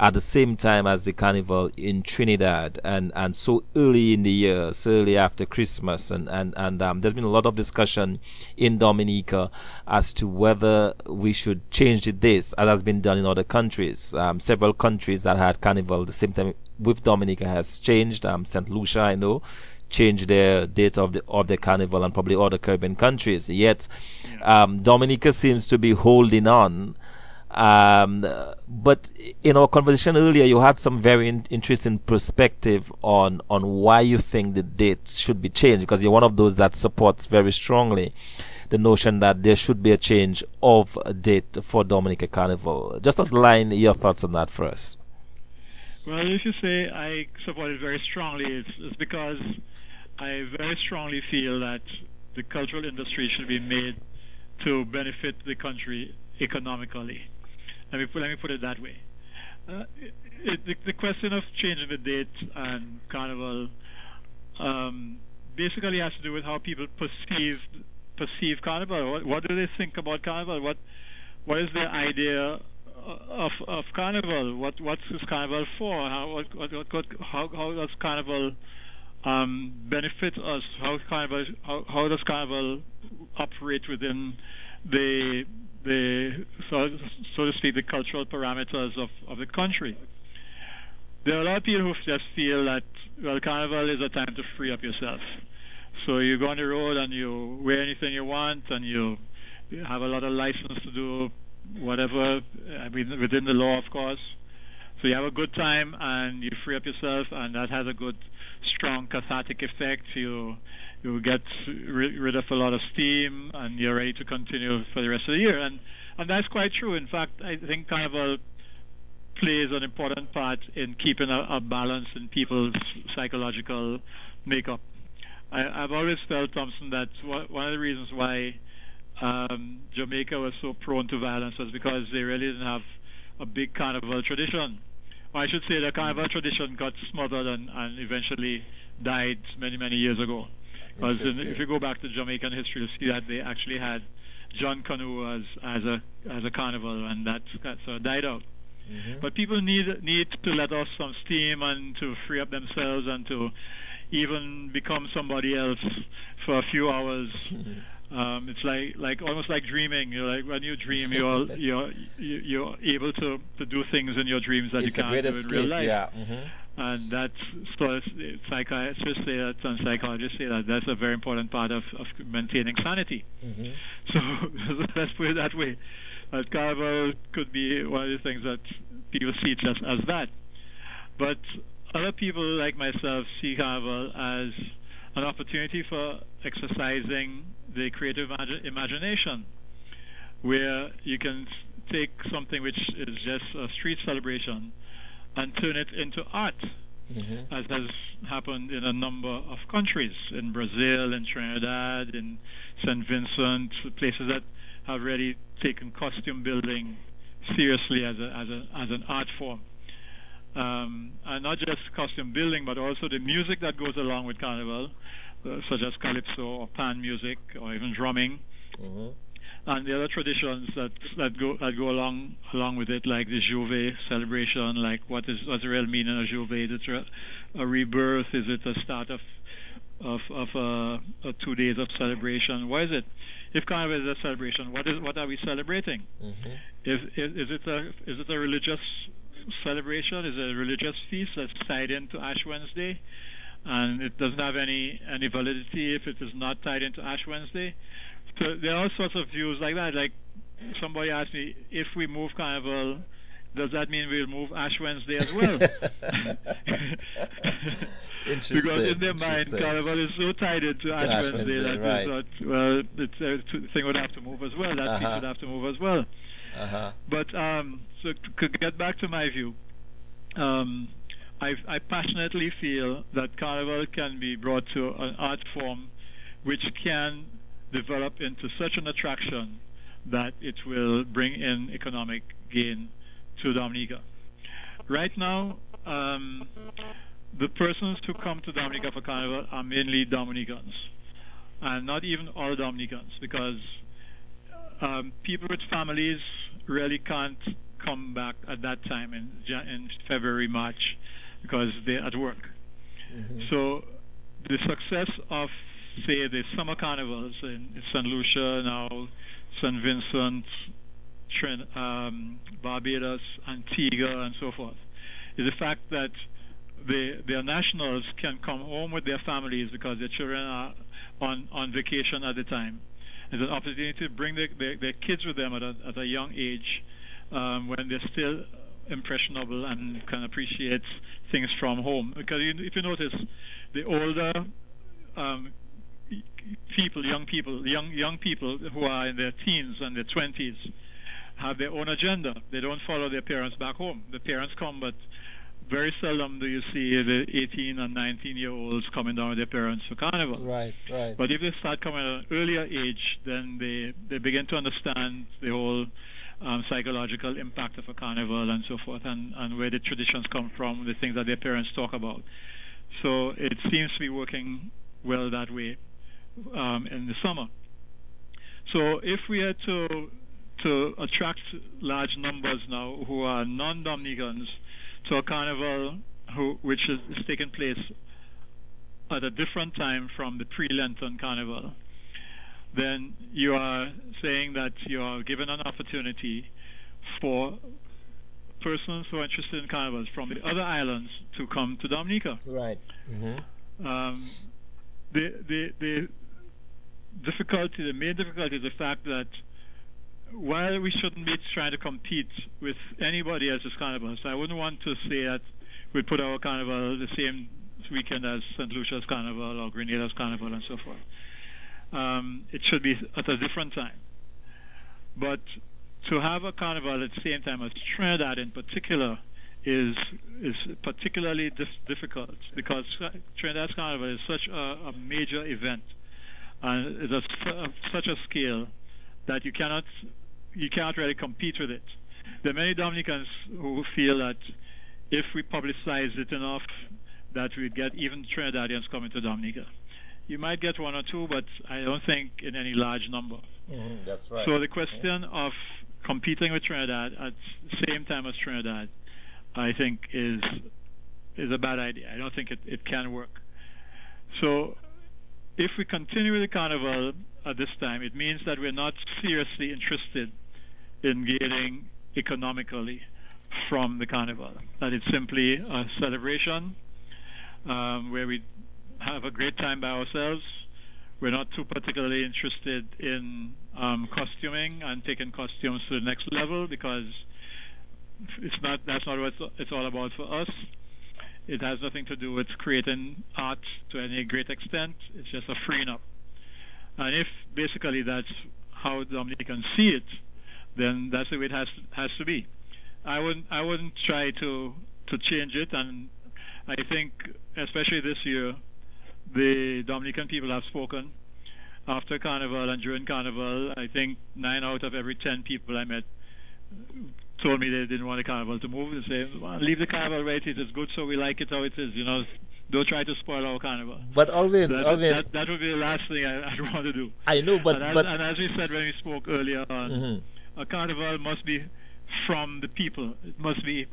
at the same time as the carnival in Trinidad and, and so early in the year, so early after Christmas. And, and, and um, there's been a lot of discussion in Dominica as to whether we should change this, as has been done in other countries. Um, several countries that had carnival the same time with Dominica has changed. Um, St. Lucia, I know, changed their date of the of the carnival and probably other Caribbean countries. Yet, um, Dominica seems to be holding on um, but in our conversation earlier, you had some very in- interesting perspective on on why you think the date should be changed because you're one of those that supports very strongly the notion that there should be a change of a date for Dominica Carnival. Just outline your thoughts on that first. Well, if you say I support it very strongly, it's, it's because I very strongly feel that the cultural industry should be made to benefit the country economically. Let me put, let me put it that way. Uh, it, the, the, question of changing the date and carnival um, basically has to do with how people perceive perceive carnival. What, what, do they think about carnival? What what is their idea of of carnival? What what's carnival for? How what, what, what how how does carnival um, benefit us? How carnival how, how does carnival operate within the the so, so to speak the cultural parameters of, of the country. There are a lot of people who just feel that well, carnival is a time to free up yourself. So you go on the road and you wear anything you want, and you have a lot of license to do whatever I mean, within the law, of course. So you have a good time and you free up yourself, and that has a good, strong cathartic effect. You you get rid of a lot of steam and you're ready to continue for the rest of the year. And and that's quite true. In fact, I think Carnival plays an important part in keeping a, a balance in people's psychological makeup. I, have always felt, Thompson, that one of the reasons why um, Jamaica was so prone to violence was because they really didn't have a big carnival tradition. Or I should say the carnival tradition got smothered and, and eventually died many, many years ago. Because if you go back to Jamaican history, you'll see that they actually had John Canoe as as a as a carnival, and that that sort of died out. Mm-hmm. But people need need to let off some steam and to free up themselves and to even become somebody else for a few hours. (laughs) Um, it's like like almost like dreaming. You're like when you dream, you're (laughs) you're you're able to to do things in your dreams that it's you can't do escape, in real life. Yeah. Mm-hmm and that's so psychiatrists say that and psychologists say that that's a very important part of, of maintaining sanity. Mm-hmm. So (laughs) let's put it that way. That carnival could be one of the things that people see just as that. But other people like myself see carnival as an opportunity for exercising the creative imagination, where you can take something which is just a street celebration and turn it into art, mm-hmm. as has happened in a number of countries, in Brazil, in Trinidad, in St. Vincent, places that have really taken costume building seriously as, a, as, a, as an art form. Um, and not just costume building, but also the music that goes along with carnival, such as calypso or pan music or even drumming. Mm-hmm and the other traditions that that go that go along along with it, like the J'ouvert celebration, like what is what's the real meaning of J'ouvert? Is it a rebirth? Is it a start of of of uh, a two days of celebration? What is it? If Carnival is a celebration, what is what are we celebrating? Mm-hmm. Is, is is it a is it a religious celebration? Is it a religious feast that's tied into Ash Wednesday? And it doesn't have any any validity if it is not tied into Ash Wednesday. So there are all sorts of views like that. Like somebody asked me, if we move Carnival, does that mean we'll move Ash Wednesday as well? (laughs) because in their mind, Carnival is so tied into Ash, Ash Wednesday, Wednesday that right. thought, well, the thing would have to move as well. That uh-huh. would have to move as well. Uh-huh. But um, so to get back to my view, um, I, I passionately feel that Carnival can be brought to an art form which can develop into such an attraction that it will bring in economic gain to Dominica. Right now, um, the persons who come to Dominica for Carnival are mainly Dominicans. and not even all Dominicans, because um, people with families really can't come back at that time in, in February, March, because they're at work. Mm-hmm. So the success of, say, the summer carnivals in St. Lucia now, St. Vincent, Trin, um, Barbados, Antigua, and so forth, is the fact that the, their nationals can come home with their families because their children are on, on vacation at the time. It's an opportunity to bring their, their, their kids with them at a, at a young age um, when they're still impressionable and can appreciate things from home. Because if you notice, the older um, people, young people, young young people who are in their teens and their twenties, have their own agenda. They don't follow their parents back home. The parents come, but very seldom do you see the 18 and 19 year olds coming down with their parents for carnival. Right, right. But if they start coming at an earlier age, then they they begin to understand the whole um, psychological impact of a carnival and so forth, and, and where the traditions come from, the things that their parents talk about. So it seems to be working well that way um, in the summer. So if we had to to attract large numbers now who are non-Dominicans to a carnival who, which is, is taking place at a different time from the pre-Lenten carnival, then you are saying that you are given an opportunity for persons who are interested in carnivals from the other islands to come to Dominica. Right. Mm-hmm. Um, the, the, the difficulty, the main difficulty is the fact that while we shouldn't be trying to compete with anybody else's carnival, so I wouldn't want to say that we'd put our carnival the same weekend as St. Lucia's carnival or Grenada's carnival and so forth um, it should be at a different time. But to have a carnival at the same time as Trinidad in particular is is particularly dif- difficult because Trinidad's carnival is such a, a major event and it's a, such a scale that you cannot you cannot really compete with it. There are many Dominicans who feel that if we publicize it enough, that we get even Trinidadians coming to Dominica you might get one or two, but I don't think in any large number. Mm-hmm, that's right. So the question yeah. of competing with Trinidad at the same time as Trinidad, I think is is a bad idea. I don't think it, it can work. So if we continue with the carnival at this time, it means that we're not seriously interested in gaining economically from the carnival. That it's simply a celebration um, where we have a great time by ourselves. We're not too particularly interested in um, costuming and taking costumes to the next level because it's not that's not what it's all about for us. It has nothing to do with creating art to any great extent. It's just a freeing up. And if basically that's how Dominicans see it, then that's the way it has has to be. I wouldn't I wouldn't try to to change it, and I think especially this year the Dominican people have spoken after Carnival and during Carnival. I think nine out of every ten people I met told me they didn't want the Carnival to move. They say, well, leave the Carnival right it is It's good, so we like it how it is. You know, don't try to spoil our Carnival. But Alvin, that, Alvin, that, that, would be the last thing I, would want to do. I know, but and as, but and as we said when we spoke earlier on, mm-hmm. a Carnival must be from the people. It must be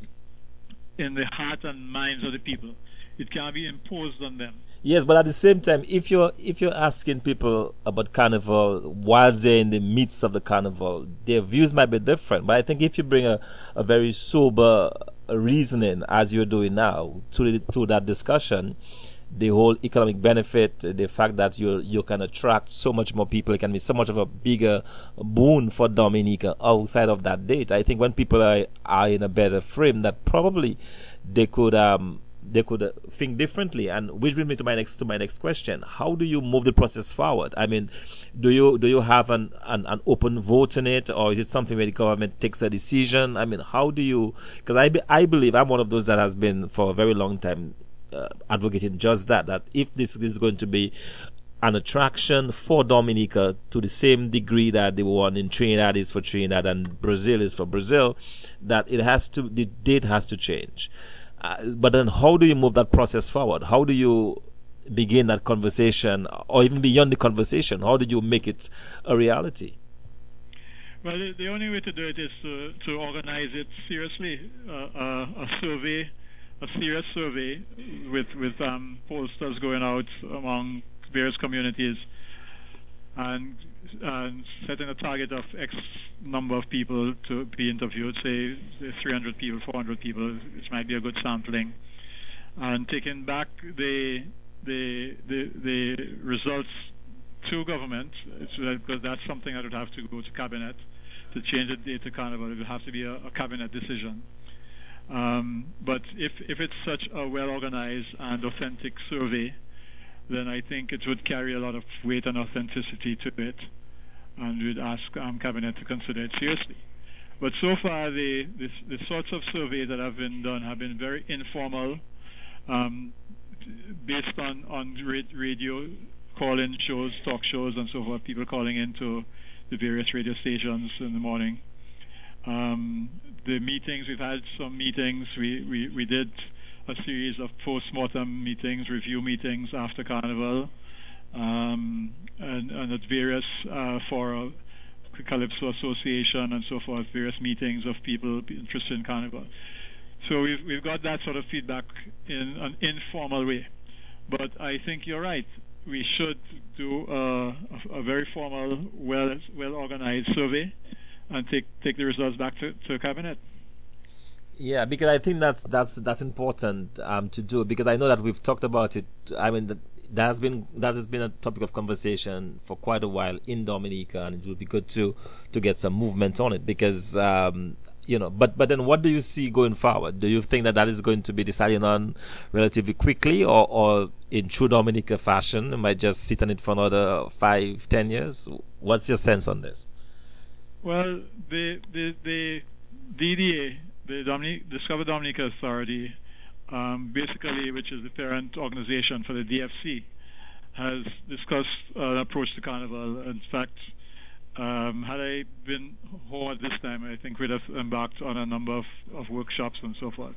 in the heart and minds of the people. It can't be imposed on them. Yes, but at the same time, if you're if you're asking people about carnival while they're in the midst of the carnival, their views might be different. But I think if you bring a, a very sober reasoning, as you're doing now, to the, to that discussion, the whole economic benefit, the fact that you you can attract so much more people, it can be so much of a bigger boon for Dominica outside of that date. I think when people are are in a better frame, that probably they could um they could uh, think differently. And which brings me to my next to my next question: How do you move the process forward? I mean, do you do you have an, an, an open vote in it, or is it something where the government takes a decision? I mean, how do you? Because I be, I believe I'm one of those that has been for a very long time uh, advocating just that. That if this is going to be an attraction for Dominica to the same degree that the one in Trinidad is for Trinidad and Brazil is for Brazil, that it has to the date has to change. Uh, but then how do you move that process forward? How do you begin that conversation, or even beyond the conversation? How do you make it a reality? Well, the, only way to do it is to, to organize it seriously. Uh, uh, a survey, a serious survey with, with um, posters going out among various communities and setting a target of X number of people to be interviewed, say 300 people, 400 people, which might be a good sampling, and taking back the, the, the, the results to government, because that's something that would have to go to cabinet to change the date to carnival. It would have to be a, a cabinet decision. Um, but if if it's such a well organized and authentic survey, then I think it would carry a lot of weight and authenticity to it, and we'd ask um, cabinet to consider it seriously. But so far, the, the, the sorts of surveys that have been done have been very informal, um, based on on radio call-in shows, talk shows, and so forth. People calling into the various radio stations in the morning. Um, the meetings, we've had some meetings. We, we, we did a series of post-mortem meetings, review meetings after Carnival, um, and, and, at various uh, fora, Calypso Association and so forth, various meetings of people interested in Carnival. So we've, we've got that sort of feedback in an informal way. But I think you're right we should do a, a very formal, well well organized survey and take take the results back to, to cabinet. Yeah, because I think that's that's that's important um, to do because I know that we've talked about it. I mean, that has been that has been a topic of conversation for quite a while in Dominica, and it would be good to to get some movement on it because um, you know, but but then what do you see going forward? Do you think that that is going to be decided on relatively quickly, or or in true Dominica fashion, it might just sit on it for another five, ten years? What's your sense on this? Well, the the the DDA, the Dominic, Discover Dominica Authority, um, basically, which is the parent organization for the DFC, has discussed uh, an approach to Carnival. In fact, um, had I been home at this time, I think we'd have embarked on a number of, of workshops and so forth.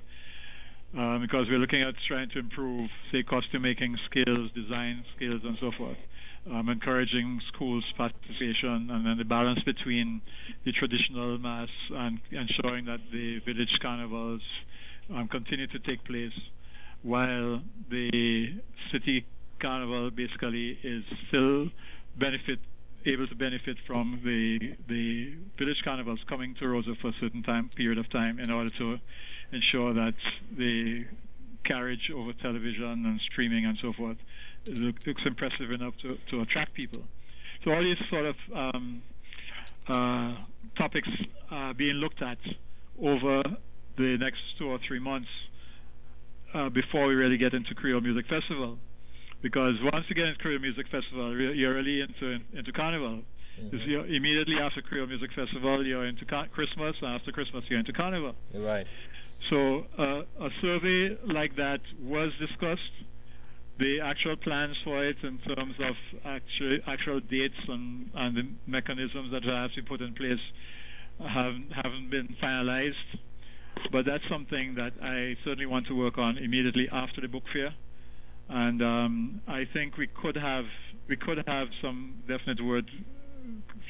Um, because we're looking at trying to improve, say, costume making skills, design skills, and so forth. Um, encouraging schools' participation, and then the balance between the traditional mass and ensuring that the village carnivals um, continue to take place, while the city carnival basically is still benefit able to benefit from the the village carnivals coming to Roseau for a certain time period of time in order to ensure that the carriage over television and streaming and so forth looks impressive enough to, to attract people. So all these sort of um, uh, topics are being looked at over the next two or three months uh, before we really get into Creole Music Festival because once you get into Creole Music Festival, you're really into into Carnival. Mm-hmm. immediately after Creole Music Festival, you're into Christmas, and after Christmas, you're into Carnival. Right. So uh, a survey like that was discussed. The actual plans for it, in terms of actual actual dates and and the mechanisms that have to be put in place, haven't haven't been finalized. But that's something that I certainly want to work on immediately after the book fair and um, I think we could have we could have some definite word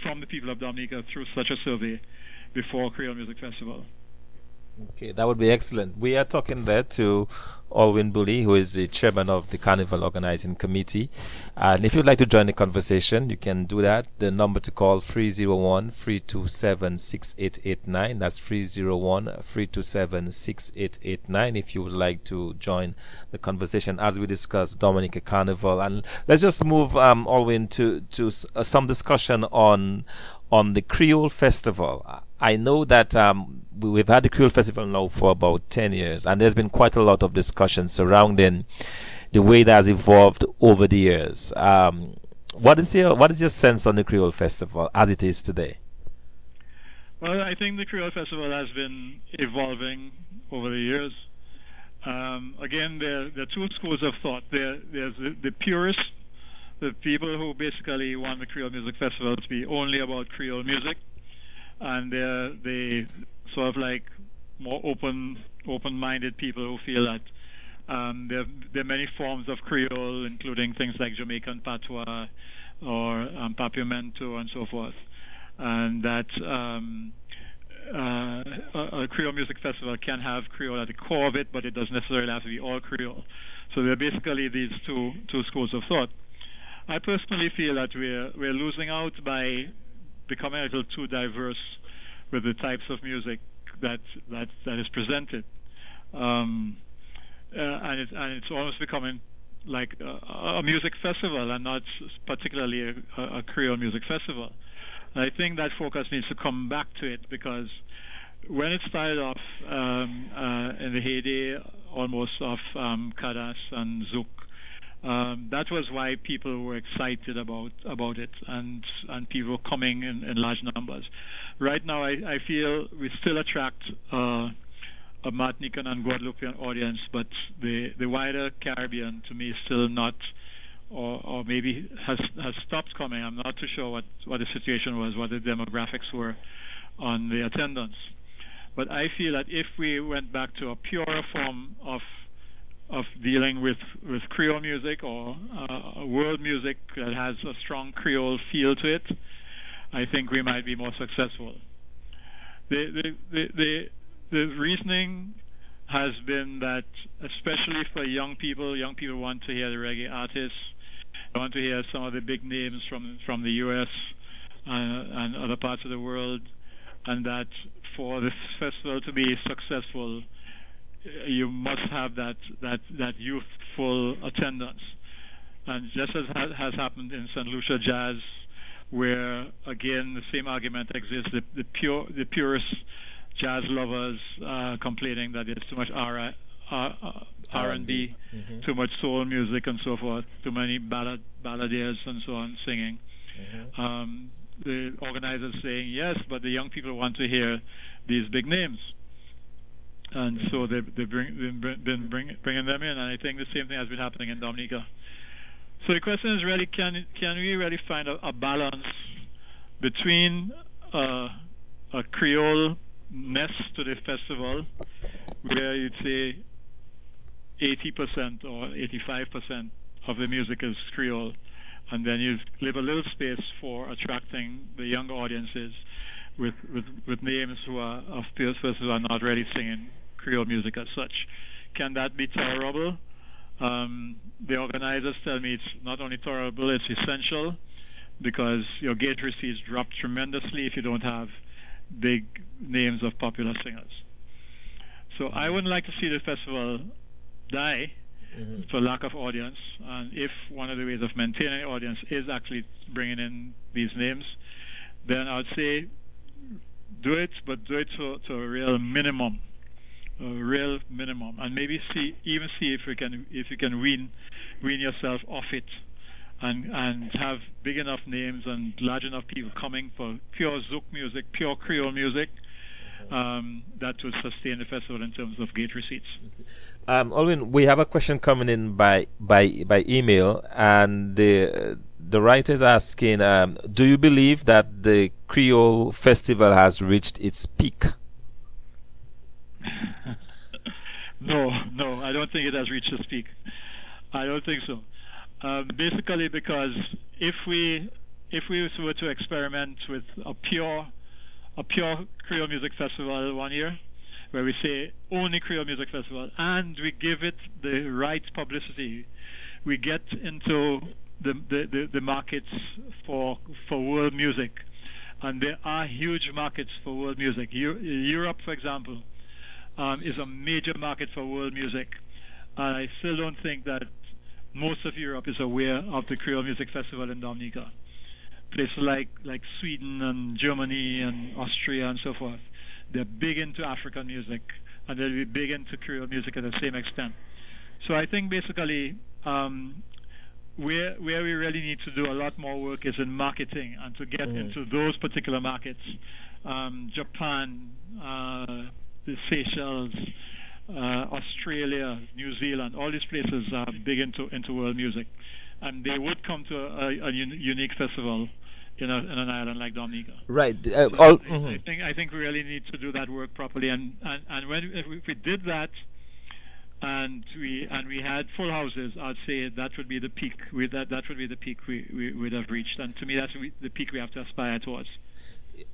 from the people of Dominica through such a survey before Creole Music Festival. Okay, that would be excellent. We are talking there to Alwyn Bully, who is the chairman of the Carnival Organizing Committee. And if you'd like to join the conversation, you can do that. The number to call 301 327 6889. That's 301 327 6889 if you would like to join the conversation as we discuss Dominica Carnival. And let's just move, um, Alwyn, to, to uh, some discussion on on the Creole Festival. I know that um, we've had the Creole Festival now for about 10 years, and there's been quite a lot of discussion surrounding the way that has evolved over the years. Um, what is your what is your sense on the Creole Festival as it is today? Well, I think the Creole Festival has been evolving over the years. Um, again, there, there, are two schools of thought. There, there's the, the purists, the people who basically want the Creole Music Festival to be only about Creole music, and they're they sort of like more open open-minded people who feel that Um, there, there, are many forms of Creole, including things like Jamaican patois or um, papiamento and so forth. And that um, uh, a, a, Creole music festival can have Creole at the core of it, but it doesn't necessarily have to be all Creole. So there are basically these two two schools of thought. I personally feel that we're we're losing out by becoming a little too diverse with the types of music that that that is presented, um, uh, and it's and it's almost becoming like a, a music festival and not particularly a, a Creole music festival. I think that focus needs to come back to it because when it started off um, uh, in the heyday almost of um, Kadans and Zouk, um, that was why people were excited about about it and and people were coming in, in large numbers. Right now, I, I feel we still attract uh, a Martinican and Guadeloupean audience, but the the wider Caribbean to me is still not or, or maybe has has stopped coming. I'm not too sure what, what the situation was, what the demographics were on the attendance. But I feel that if we went back to a purer form of of dealing with, with Creole music or uh, world music that has a strong Creole feel to it, I think we might be more successful. The, the, the, the, the reasoning has been that, especially for young people, young people want to hear the reggae artists want to hear some of the big names from from the U.S. Uh, and other parts of the world, and that for this festival to be successful, you must have that that that youthful attendance. And just as ha- has happened in St. Lucia Jazz, where again the same argument exists, the, the pure the purest jazz lovers uh, complaining that there's too much R- uh, R&B, mm-hmm. too much soul music and so forth, too many ballad balladeers and so on singing. Mm-hmm. Um, the organizers saying yes, but the young people want to hear these big names, and so they've, they've been, been bring, bringing them in. And I think the same thing has been happening in Dominica. So the question is really, can can we really find a, a balance between uh, a Creole ness to the festival, where you'd say 80% or 85% of the music is Creole, and then you leave a little space for attracting the younger audiences with with, with names who are of peers who are not really singing Creole music as such. Can that be tolerable? Um, the organizers tell me it's not only tolerable, it's essential because your gate receipts drop tremendously if you don't have big names of popular singers. So I wouldn't like to see the festival die mm-hmm. for lack of audience. And if one of the ways of maintaining audience is actually bringing in these names, then I would say do it, but do it to, to a real minimum, a real minimum, and maybe see even see if you can if you can wean wean yourself off it, and and have big enough names and large enough people coming for pure Zouk music, pure Creole music, um, that would sustain the festival in terms of gate receipts. Um, Alwyn, we have a question coming in by by by email, and the the writer is asking, um, do you believe that the Creole festival has reached its peak? No, no, I don't think it has reached its peak. I don't think so. Um, basically, because if we if we were to experiment with a pure a pure Creole Music Festival one year, where we say only Creole Music Festival, and we give it the right publicity. We get into the, the, the, the markets for for world music, and there are huge markets for world music. Europe, for example, um, is a major market for world music, and I still don't think that most of Europe is aware of the Creole Music Festival in Dominica places like like Sweden and Germany and Austria and so forth, they're big into African music and they'll be big into Creole music at the same extent. So I think basically um, where where we really need to do a lot more work is in marketing and to get mm. into those particular markets. Um, Japan, uh, the Seychelles, uh, Australia, New Zealand, all these places are big into into world music, and they would come to a, a un- unique festival in, a, in an island like Dominica. Right. Uh, all, I, mm-hmm. I, think I think we really need to do that work properly, and and, and when if we, if we did that, and we and we had full houses. I'd say that would be the peak. We, that that would be the peak we, we would have reached, and to me, that's the peak we have to aspire towards.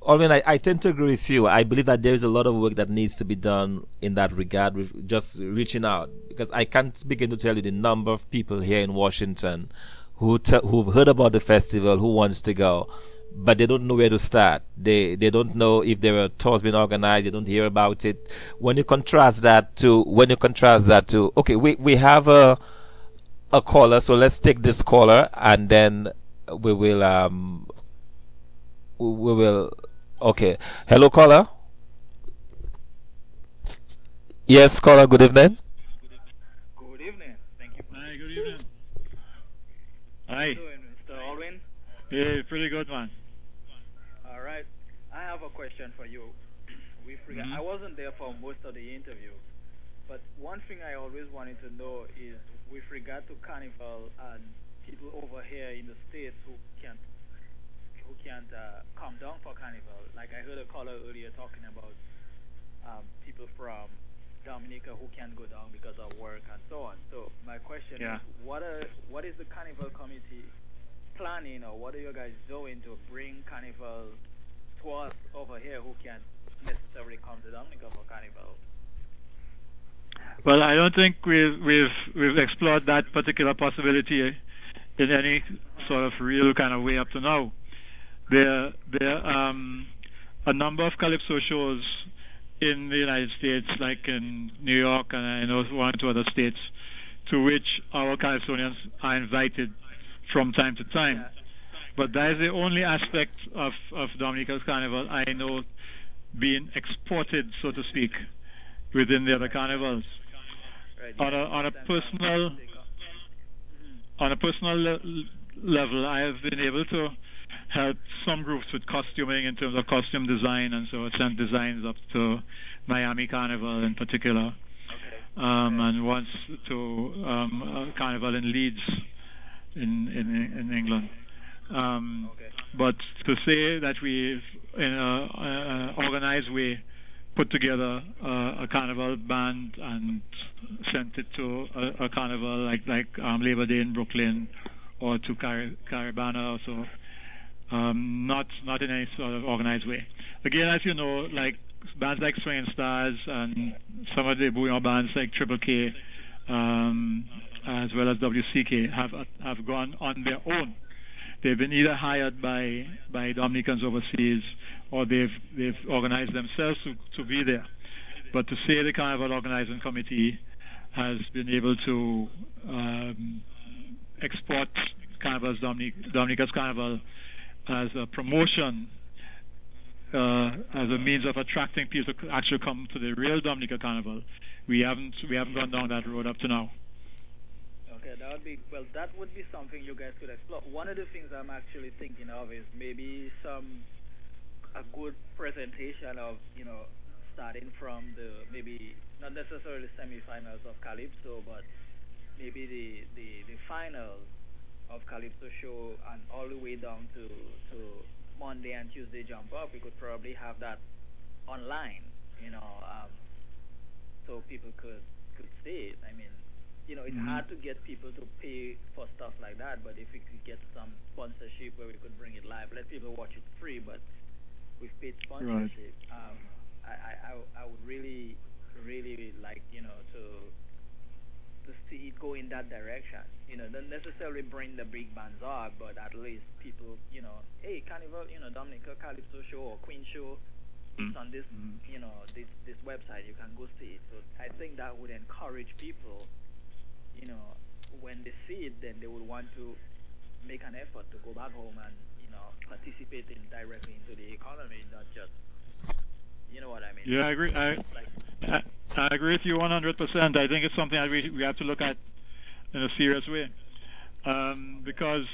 Alwyn, I, I tend to agree with you. I believe that there is a lot of work that needs to be done in that regard, with just reaching out. Because I can't begin to tell you the number of people here in Washington who te- who've heard about the festival, who wants to go, but they don't know where to start. They they don't know if there are tours being organized. They don't hear about it. When you contrast that to when you contrast that to okay, we we have a a caller, so let's take this caller and then we will um we will okay. Hello, caller. Yes, caller. Good evening. Good evening. Thank you. Hi. Good evening. Hi. How are you Mr. Alwyn? Yeah, pretty good, man. All right. I have a question for you. We forgot. Mhm. I wasn't there for most of the interview, but one thing I always wanted to know is with regard to carnival and people over here in the states who can't who can't uh, come down for carnival. Like I heard a caller earlier talking about um, people from Dominica who can't go down because of work and so on. So my question Yeah. is, what are what is the carnival committee planning, or what are you guys doing to bring carnival to us over here who can't necessarily come to Dominica for carnival? Well, I don't think we've we've we've explored that particular possibility in any sort of real kind of way up to now. There there are um, a number of calypso shows in the United States, like in New York and I know one or two other states, to which our Calypsonians are invited from time to time. But that is the only aspect of, of Dominica's Carnival I know being exported, so to speak, within the other carnivals. On a- on a personal- on a personal le- level, I have been able to help some groups with costuming in terms of costume design, and so I sent designs up to Miami Carnival in particular, Okay. um, and once to um, a carnival in Leeds, in in, in England. Um, Okay. but to say that we've, in an organized way, put together uh, a carnival band and sent it to a, a carnival like like um, Labor Day in Brooklyn or to Car- Caribana or so, um, not not in any sort of organized way. Again, as you know, like bands like Swinging Stars and some of the bouyon bands like Triple K, um, as well as WCK, have have gone on their own. They've been either hired by by Dominicans overseas, or they've they've organized themselves to, to be there. But to say the Carnival Organizing Committee has been able to um, export Carnival's Dominic, Dominica's Carnival as a promotion, uh, as a means of attracting people to actually come to the real Dominica Carnival, we haven't we haven't gone down that road up to now. Okay, that would be well. That would be something you guys could explore. One of the things I'm actually thinking of is maybe some a good presentation of you know starting from the maybe not necessarily semifinals of Calypso, but maybe the the the finals of Calypso show and all the way down to to Monday and Tuesday jump up. We could probably have that online, you know, um, so people could could see it. I mean you know, it's Mhm. hard to get people to pay for stuff like that. But if we could get some sponsorship where we could bring it live, let people watch it free, but with paid sponsorship, um, I, I, I, I would really, really like you know to to see it go in that direction. You know, don't necessarily bring the big bands up, but at least people, you know, hey, Carnival, you know, Dominica Calypso show or Queen show. It's Mm. on this, Mm. you know, this this website. You can go see it. So I think that would encourage people you know, when they see it, then they would want to make an effort to go back home and, you know, participate in directly into the economy, not just, you know what I mean? Yeah, I agree. I, Like, I, I agree with you 100%. I think it's something that we, we have to look at in a serious way. Um, because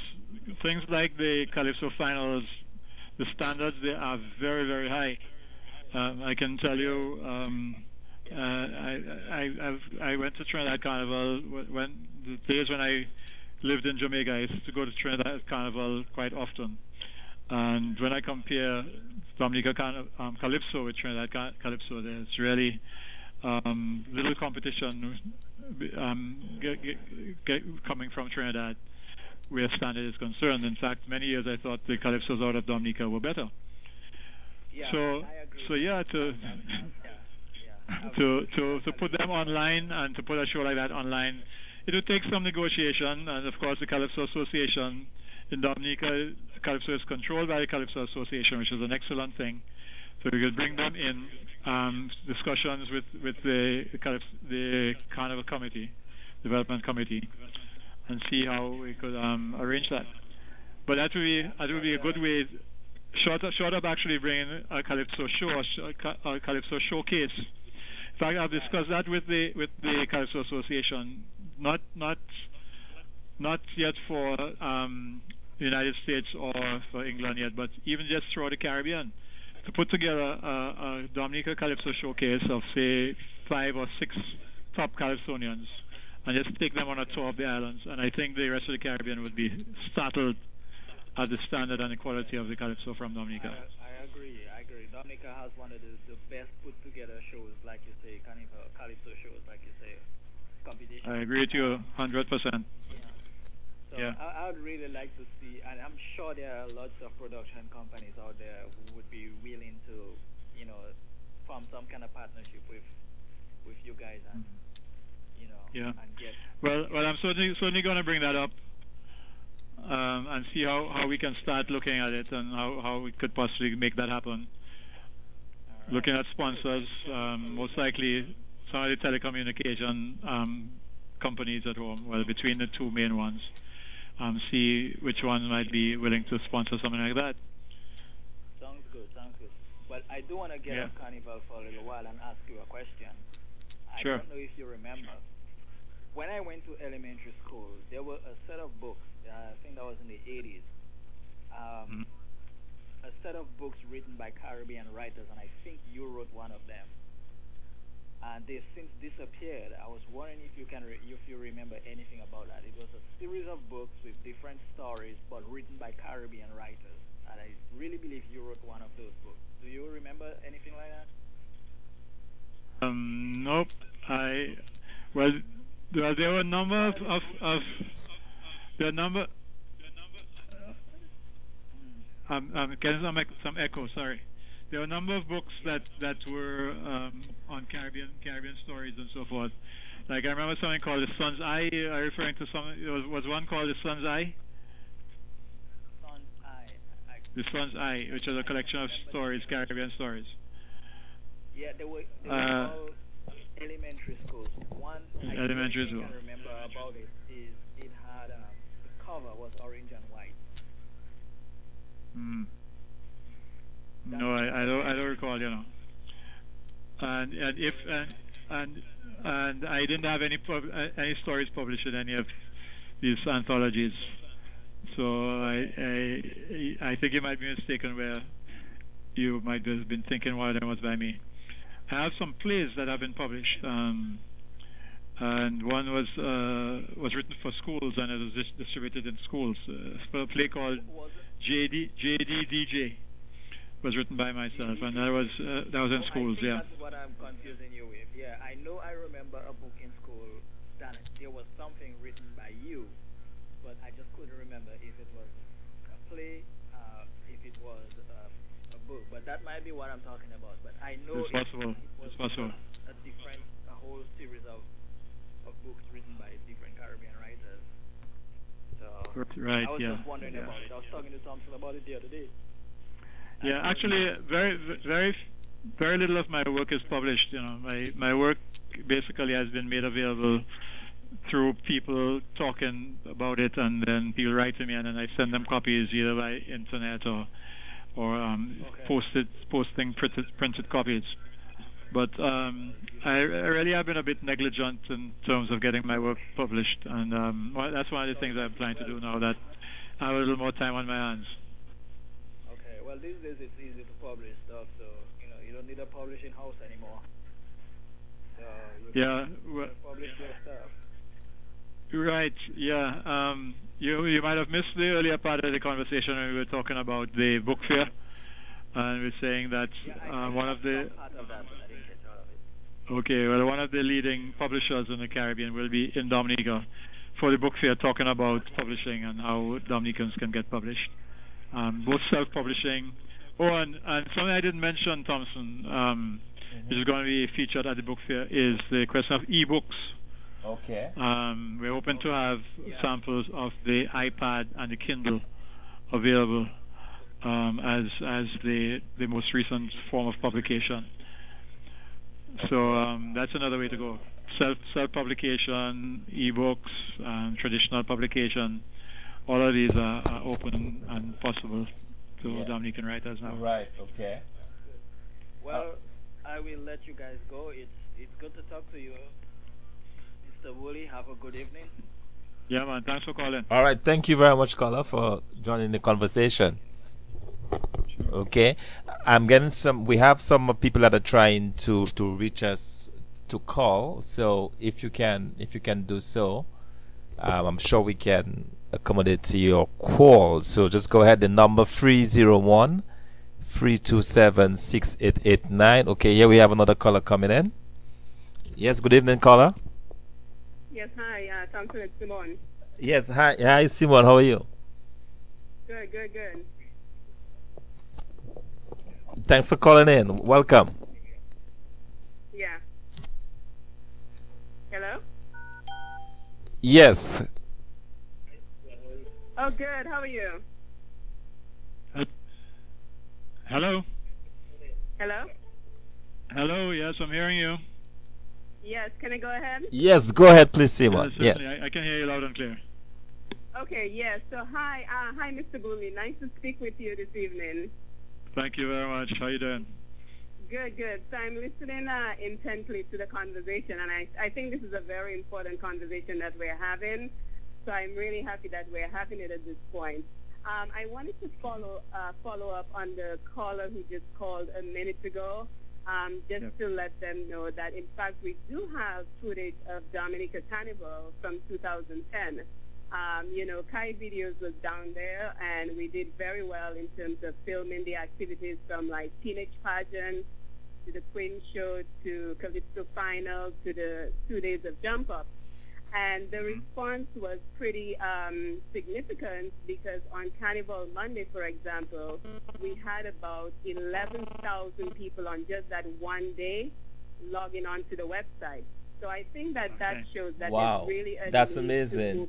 things like the Calypso finals, the standards they are very, very high. Um, I can tell you, um, uh, I, I, I've, I went to Trinidad Carnival when, the days when I lived in Jamaica. I used to go to Trinidad Carnival quite often. And when I compare Dominica Carn- um, Calypso with Trinidad Ca- Calypso, really um, little competition um, get, get, get, coming from Trinidad where standard is concerned. In fact, many years I thought the calypsos out of Dominica were better. Yeah, so, so yeah, to to to to put them online and to put a show like that online, it would take some negotiation. And of course, the Calypso Association in Dominica, Calypso is controlled by the Calypso Association, which is an excellent thing. So we could bring them in um, discussions with with the kind of the Carnival Committee, Development Committee, and see how we could um, arrange that. But that would be that would be a good way, short of, short of actually bringing a calypso show, a, calypso showcase. In fact, I've discussed that with the with the Calypso Association. Not not not yet for um, the United States or for England yet, but even just throughout the Caribbean, to put together a, a Dominica Calypso showcase of say five or six top Calypsonians and just take them on a tour of the islands. And I think the rest of the Caribbean would be startled at the standard and the quality of the calypso from Dominica. I, I agree. I agree. Dominica has one of the, the best put together shows, like you say, calypso shows, like you say. I agree with you, hundred percent. So yeah. I, I would really like to see, and I'm sure there are lots of production companies out there who would be willing to, you know, form some kind of partnership with with you guys and. Mm-hmm you know, yeah. well, well, I'm certainly certainly going to bring that up um, and see how, how we can start looking at it and how, how we could possibly make that happen. Right. Looking at sponsors, um, most likely some of the telecommunication um, companies at home, well, between the two main ones, um, see which one might be willing to sponsor something like that. Sounds good, sounds good. But I do want to get yeah. off Carnival for a little while and ask you a question. Sure. I don't know if you remember. When I went to elementary school, there were a set of books. Uh, I think that was in the 80s. Um, mm-hmm. A set of books written by Caribbean writers, and I think you wrote one of them. And they've since disappeared. I was wondering if you can, re- if you remember anything about that. It was a series of books with different stories, but written by Caribbean writers. And I really believe you wrote one of those books. Do you remember anything like that? Um, nope. I well, there, were a number of of, of are number. I'm, I'm getting some, some echo. Sorry. There are a number of books that that were um, on Caribbean Caribbean stories and so forth. Like I remember something called the Sun's Eye. Are you referring to some? Was, was one called the Sun's Eye. Sun's Eye. The Sun's Eye, which is a collection of stories, Caribbean stories. Yeah, they were, they were uh, all elementary schools. One elementary school. I can remember about it is it had um, the cover was orange and white. Mm. No, I, I don't. I don't recall. You know. And and if and and, and I didn't have any pub, uh, any stories published in any of these anthologies. So I I I think you might be mistaken where you might have been thinking why that was by me. I have some plays that have been published, um, and one was uh, was written for schools and it was dis- distributed in schools. Uh, a play called JD JDDJ was written by myself, and that was uh, that was in oh, schools. yeah. That's what I'm confusing you with. Yeah, I know. I remember a book in school that there was something written by you, but I just couldn't remember if it was a play, uh, if it was a book, but that might be what I'm talking about. But I know it's possible. It, it it's possible. A, a different, a whole series of of books written by different Caribbean writers. So right, I was yeah. just wondering yeah. about it. I was talking to Thompson about it the other day. Yeah, actually, very, very, very little of my work is published. You know, my my work basically has been made available through people talking about it, and then people write to me, and then I send them copies either by internet or or um, okay. posted posting printed printed copies. But um, I, I, really have been a bit negligent in terms of getting my work published, and um, well, that's one of the things I'm planning to do now that I have a little more time on my hands. Well these days it's easy to publish stuff, so you know you don't need a publishing house anymore. So yeah, well, publish your stuff. Right. Yeah. Um, you you might have missed the earlier part of the conversation when we were talking about the book fair, and we are saying that yeah, uh, one of the. Of that, Okay, well, one of the leading publishers in the Caribbean will be in Dominica for the book fair talking about publishing and how Dominicans can get published. Um, both self-publishing. Oh, and, and something I didn't mention, Thompson, um, mm-hmm. which is going to be featured at the book fair, is the question of e-books. Okay. Um, we're hoping to have yeah. samples of the iPad and the Kindle available um, as as the the most recent form of publication. So um, that's another way to go. Self self publication, ebooks, and traditional publication. All of these are, are open and possible to yeah. Dominican writers now. Right. Okay. Well, I will let you guys go. It's it's good to talk to you, Mr. Bully. Have a good evening. Yeah, man. Thanks for calling. All right. Thank you very much, caller, for joining the conversation. Okay, I'm getting some. We have some people that are trying to to reach us to call. So if you can, if you can do so, um, I'm sure we can accommodate to your call. So just go ahead. The number three zero one three two seven six eight eight nine. Okay, here we have another caller coming in. Yes, good evening, caller. Yes, hi, uh, Thompson and Simon. Yes, hi, hi, Simon. How are you? Good, good, good. Thanks for calling in. Welcome. Yeah. Hello? Yes. Oh, good. How are you? Uh, hello? Hello? Hello, yes, I'm hearing you. Yes, can I go ahead? Yes, go ahead, please, Simon. yes. I, I, can hear you loud and clear. Okay, yes. So, hi, uh, hi, Mr. Bully. Nice to speak with you this evening. Thank you very much. How you doing? Good, good. So I'm listening uh, intently to the conversation, and I, I think this is a very important conversation that we're having. So I'm really happy that we're having it at this point. Um, I wanted to follow uh, follow up on the caller who just called a minute ago, um, just yep. to let them know that in fact we do have footage of Dominica Carnival from 2010. Um, you know, Kai Videos was down there, and we did very well in terms of filming the activities from like teenage pageants to the Queen Show to Calypso Final to the two days of Jump Up. And the response was pretty um, significant because on Carnival Monday, for example, we had about 11,000 people on just that one day logging onto the website. So I think that okay. that shows that wow. there's really a That's amazing.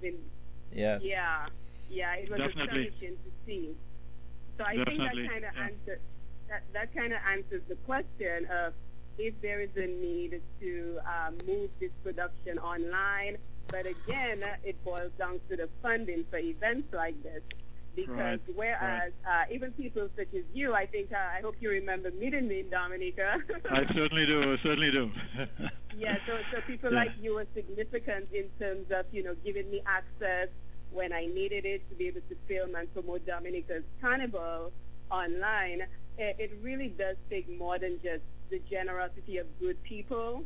Yes. Yeah. Yeah, it was Definitely. astonishing to see. So I Definitely. think that kind of yeah. answers that, that kind of answers the question of if there is a need to um, move this production online. But again, it boils down to the funding for events like this. Because right. whereas right. Uh, even people such as you, I think uh, I hope you remember meeting me in Dominica. (laughs) I certainly do. I certainly do. (laughs) yeah. So so people yeah. like you were significant in terms of you know giving me access when I needed it to be able to film and promote Dominica's Carnival online. It, it really does take more than just the generosity of good people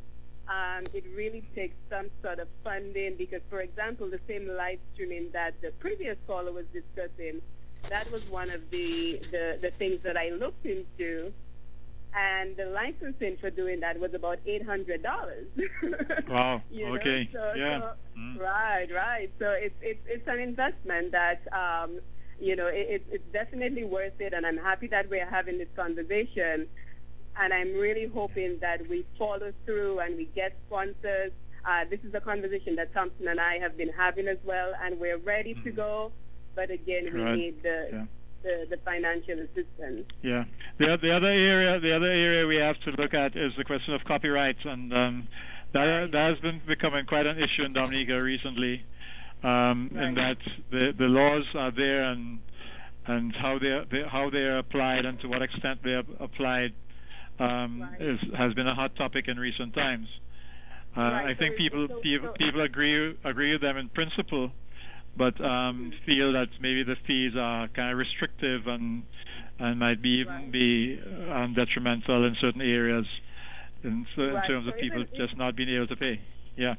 um, it really takes some sort of funding because, for example, the same live streaming that the previous caller was discussing, that was one of the, the, the things that I looked into. And the licensing for doing that was about eight hundred dollars. (laughs) wow. okay. So, yeah. So, mm. Right. Right. So it's it's it's an investment that um, you know it, it's definitely worth it, and I'm happy that we're having this conversation and I'm really hoping that we follow through and we get sponsors. Uh, this is a conversation that Thompson and I have been having as well, and we're ready to go. But again, we right. need the, yeah. the, the financial assistance. Yeah. The the other area the other area we have to look at is the question of copyrights, and um, that that has been becoming quite an issue in Dominica recently. Um, right. In that the the laws are there and and how they, they how they are applied and to what extent they are applied um, right. is, has been a hot topic in recent times. Uh, right. I think so people so, people, people agree agree with them in principle, but um, feel that maybe the fees are kind of restrictive and and might be even right. be um, detrimental in certain areas in, so in terms of people just not being able to pay. Yeah.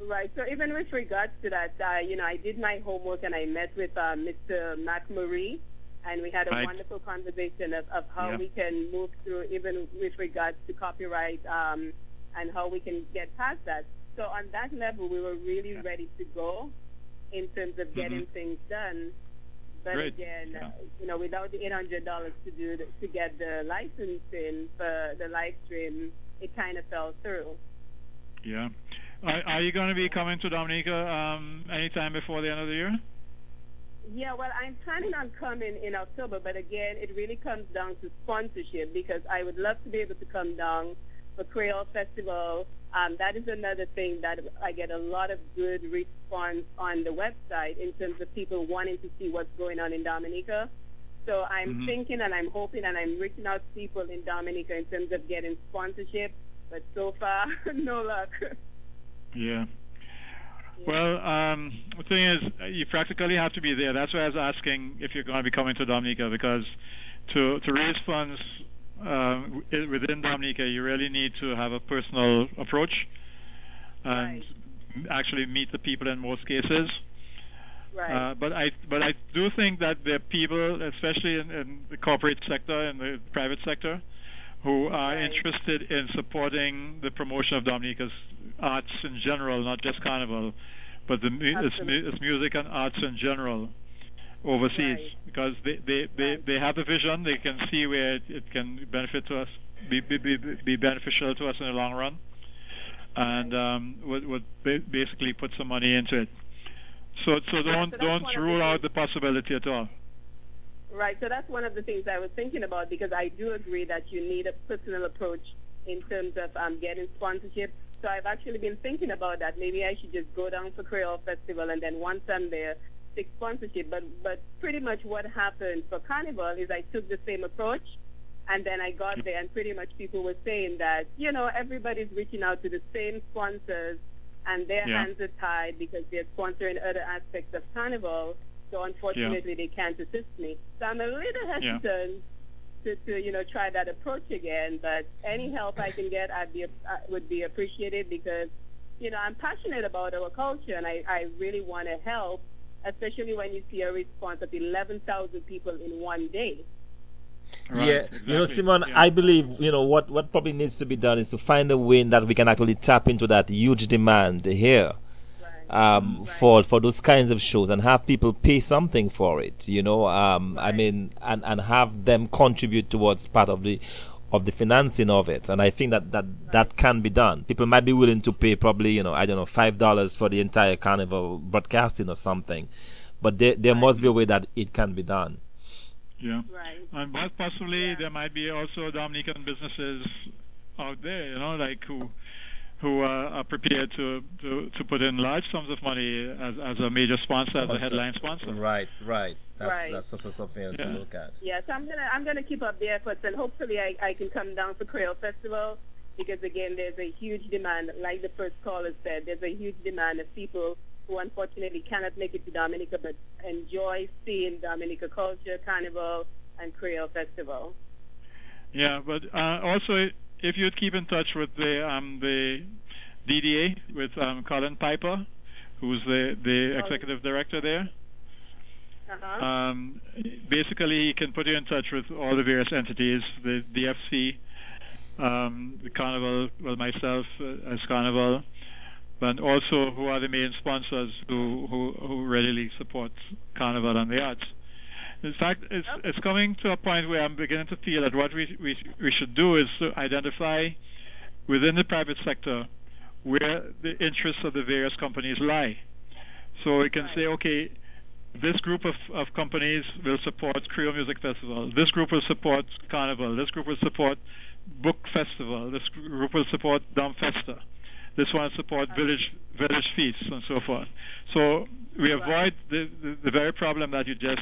Right. So even with regards to that, uh, you know, I did my homework and I met with uh, Mr. Mac Marie and we had a right. wonderful conversation of, of how yeah. we can move through, even with regards to copyright um, and how we can get past that. So on that level, we were really ready to go in terms of getting Mhm. things done. But Great. again, Yeah. you know, without the eight hundred dollars to do the, to get the licensing for the live stream, it kind of fell through. Yeah. Are, are you going to be coming to Dominica um, anytime before the end of the year? Yeah, well, I'm planning on coming in October, but again, it really comes down to sponsorship because I would love to be able to come down for Creole Festival. Um, that is another thing that I get a lot of good response on the website in terms of people wanting to see what's going on in Dominica. So I'm Mhm. thinking and I'm hoping and I'm reaching out to people in Dominica in terms of getting sponsorship, but so far, (laughs) no luck. Yeah. Well, um, the thing is, you practically have to be there. That's why I was asking if you're going to be coming to Dominica because to to raise funds uh, within Dominica, you really need to have a personal approach and actually meet the people in most cases. right. Uh, but I but I do think that the people, especially in, in the corporate sector and the private sector, who are interested in supporting the promotion of Dominica's arts in general, not just carnival, but the mu- its, mu- its music and arts in general overseas, Right. because they they, they, Right. they have the vision, they can see where it, it can benefit to us, be, be be be beneficial to us in the long run, and um, would would basically put some money into it. So so don't that's don't rule out the possibility at all. Right. So that's one of the things I was thinking about because I do agree that you need a personal approach in terms of um, getting sponsorship. So I've actually been thinking about that. Maybe I should just go down for Creole Festival and then once I'm there, seek sponsorship. But but pretty much what happened for Carnival is I took the same approach. And then I got there, and pretty much people were saying that, you know, everybody's reaching out to the same sponsors, and their Yeah. hands are tied because they're sponsoring other aspects of Carnival. So unfortunately, they can't assist me. So I'm a little (laughs) Yeah. hesitant to, to, you know, try that approach again. But any help I can get, I'd be, uh, would be appreciated because, you know, I'm passionate about our culture and I, I really want to help, especially when you see a response of 11,000 people in one day. Right, yeah, you know. Simon, Yeah. I believe you know what what probably needs to be done is to find a way that we can actually tap into that huge demand here Right. um, for for those kinds of shows and have people pay something for it. You know, um, I mean, and and have them contribute towards part of the of the financing of it. And I think that that that can be done. People might be willing to pay probably you know I don't know five dollars for the entire carnival broadcasting or something, but there there must be a way that it can be done. Yeah. Right. And but possibly Yeah. there might be also Dominican businesses out there, you know, like who who are, are prepared to, to, to put in large sums of money as, as a major sponsor, as a headline sponsor. Right, right. That's Right. that's also something else Yeah. to look at. Yeah, so I'm gonna I'm gonna keep up the efforts and hopefully I, I can come down for Creole Festival because again there's a huge demand, like the first caller said, there's a huge demand of people who unfortunately cannot make it to Dominica but enjoy seeing Dominica culture, carnival and Creole Festival. Yeah, but uh, also if you'd keep in touch with the um, the DDA with um, Colin Piper, who's the the Oh. executive director there. Uh-huh. Um, basically, he can put you in touch with all the various entities, the DFC, um, the Carnival, well, myself uh, as Carnival, but also who are the main sponsors who, who, who readily support Carnival and the arts. In fact, it's, it's coming to a point where I'm beginning to feel that what we, we, we should do is to identify within the private sector where the interests of the various companies lie. So we can say, okay, this group of, of companies will support Creole Music Festival. This group will support Carnival. This group will support Book Festival. This group will support Dom Festa. This one support Village Village Feasts and so forth. So we avoid the, the, the very problem that you just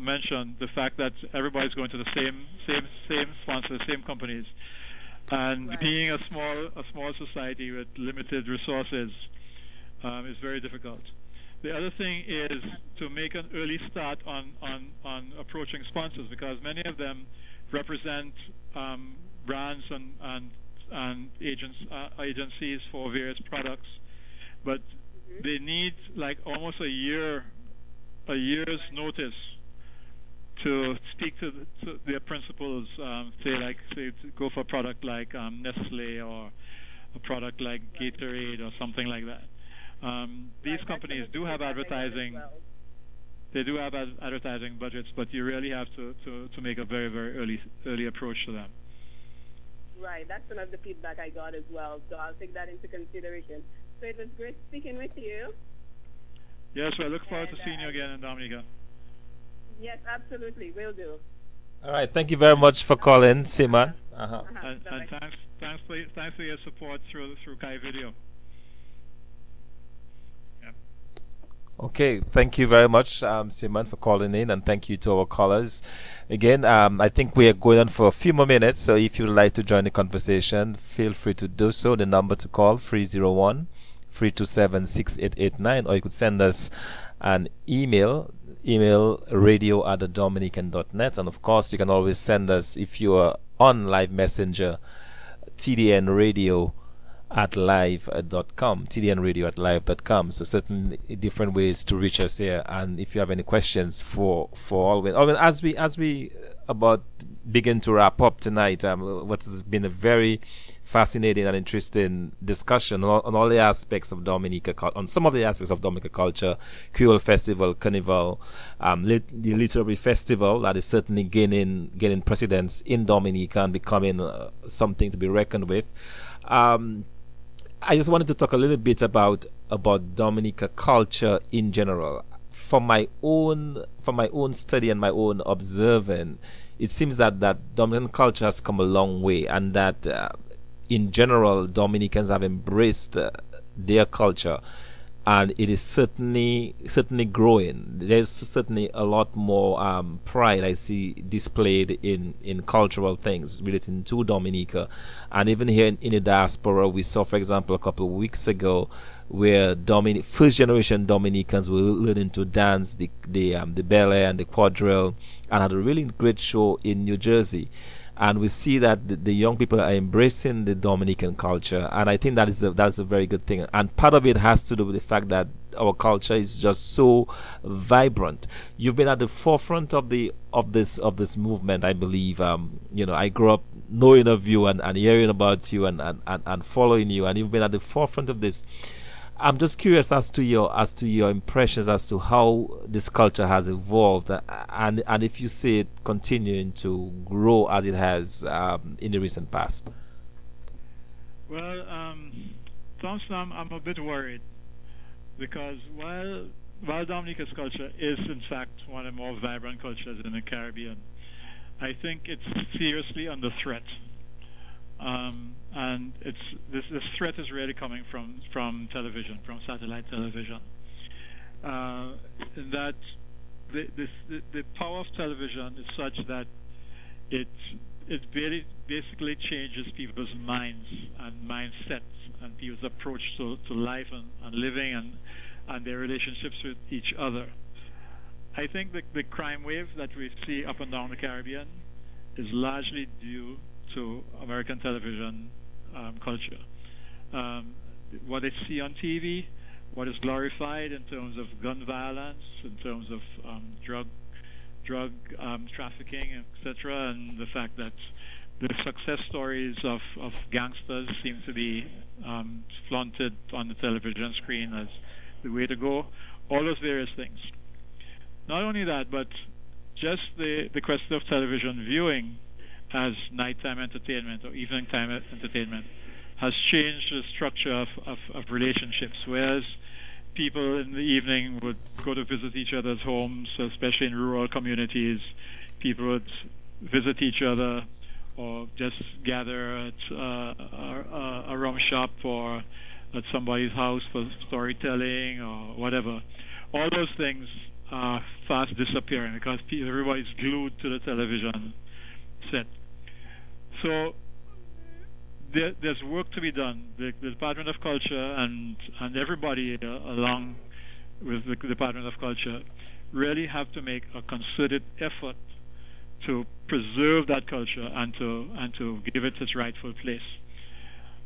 mentioned, the fact that everybody's going to the same same same sponsors, same companies. And Right. being a small a small society with limited resources um, is very difficult. The other thing is to make an early start on, on, on approaching sponsors because many of them represent um, brands and, and, and agents, uh, agencies for various products, but they need like almost a year, a year's notice to speak to, the, to their principals. Um, say like say go for a product like um, Nestle or a product like Gatorade or something like that. Um, these companies do have advertising. They do have ad- advertising budgets, but you really have to, to, to make a very very early early approach to them. Right, that's one of the feedback I got as well. So I'll take that into consideration. So it was great speaking with you. Yes, I look forward to And, seeing you uh, again in Dominica. Yes, absolutely, will do. All right. Thank you very much for calling, Simon. Uh-huh. Uh-huh. And, and thanks, thanks for thanks for your support through through Kai Video. Okay, thank you very much, um, Simon, for calling in, and thank you to our callers. Again, um, I think we are going on for a few more minutes, so if you'd like to join the conversation, feel free to do so. The number to call, 301 327 6889, or you could send us an email, email radio at the dominican.net, and of course, you can always send us, if you are on Live Messenger, TDN Radio at live.com, tdnradio at live.com. So certain different ways to reach us here. And if you have any questions for for Alwyn, Alwyn, as we as we about begin to wrap up tonight, um, what has been a very fascinating and interesting discussion on, on all the aspects of Dominica, on some of the aspects of Dominica culture, Creole Festival, Carnival, um, lit- the Literary Festival that is certainly gaining gaining precedence in Dominica and becoming uh, something to be reckoned with. Um, I just wanted to talk a little bit about about Dominica culture in general. From my own from my own study and my own observing, it seems that that Dominican culture has come a long way, and that uh, in general Dominicans have embraced uh, their culture, and it is certainly certainly growing. There's certainly a lot more um, pride I see displayed in in cultural things relating to Dominica, and even here in, in the diaspora, we saw, for example, a couple of weeks ago, where first generation Dominicans were learning to dance the the um, the bélé and the quadrille, and had a really great show in New Jersey and we see that the, the young people are embracing the Dominican culture, and I think that is a, that's a very good thing. And part of it has to do with the fact that our culture is just so vibrant. You've been at the forefront of the of this of this movement, I believe. Um, you know, I grew up knowing of you and, and hearing about you and, and, and, and following you, and you've been at the forefront of this. I'm just curious as to your as to your impressions as to how this culture has evolved, uh, and and if you see it continuing to grow as it has um, in the recent past. Well, um, I'm a bit worried because while while Dominica's culture is in fact one of the more vibrant cultures in the Caribbean, I think it's seriously under threat. Um, and it's this, this threat is really coming from from television, from satellite television. Uh, that the, this, the, the power of television is such that it it very basically changes people's minds and mindsets and people's approach to, to life and, and living and and their relationships with each other. I think the, the crime wave that we see up and down the Caribbean is largely due to American television um, culture. Um, what they see on TV, what is glorified in terms of gun violence, in terms of um, drug drug um, trafficking, etc., and the fact that the success stories of, of gangsters seem to be um, flaunted on the television screen as the way to go. All those various things. Not only that, but just the, the question of television viewing as nighttime entertainment or evening time entertainment has changed the structure of, of, of relationships, whereas people in the evening would go to visit each other's homes, especially in rural communities. People would visit each other or just gather at uh, a, a rum shop or at somebody's house for storytelling or whatever. All those things are fast disappearing because everybody's glued to the television set. So there, there's work to be done. The, the, Department of Culture and and everybody uh, along with the Department of Culture really have to make a concerted effort to preserve that culture and to and to give it its rightful place.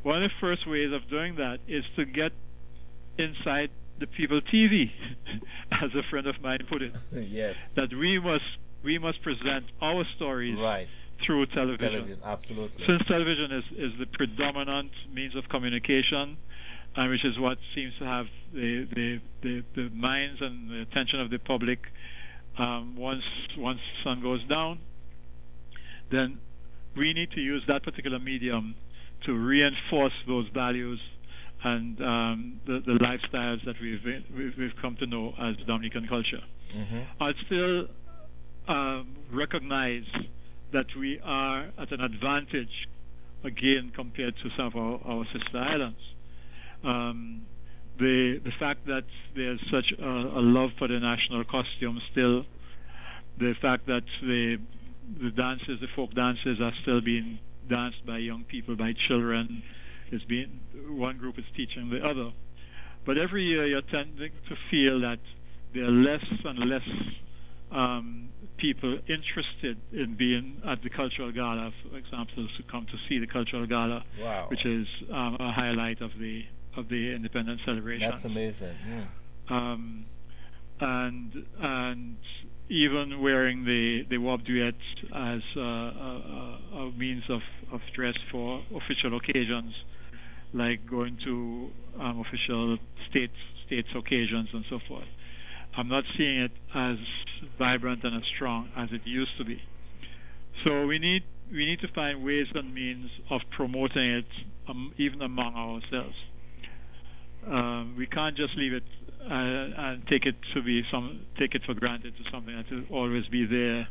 One of the first ways of doing that is to get inside the people TV, (laughs) as a friend of mine put it. (laughs) yes. That we must we must present our stories right through television. Television, absolutely. Since television is, is the predominant means of communication, and which is what seems to have the, the, the, the minds and the attention of the public um, once once the sun goes down, then we need to use that particular medium to reinforce those values and um, the, the, lifestyles that we've, we've come to know as Dominican culture. Mm-hmm. I'd still um, recognize that we are at an advantage again compared to some of our, our sister islands. Um, the the fact that there's such a, a, love for the national costume still, the fact that the the dances, the folk dances, are still being danced by young people, by children, is being one group is teaching the other. But every year you're tending to feel that there are less and less um, people interested in being at the cultural gala, for example, to come to see the cultural gala, wow. which is um, a highlight of the of the independence celebration. That's amazing. Yeah. Um, and and even wearing the the duet as a, a, a, means of, of dress for official occasions, like going to um, official state states occasions and so forth. I'm not seeing it as vibrant and as strong as it used to be. So we need we need to find ways and means of promoting it um, even among ourselves. Um, we can't just leave it uh, and take it to be some take it for granted to something that will always be there.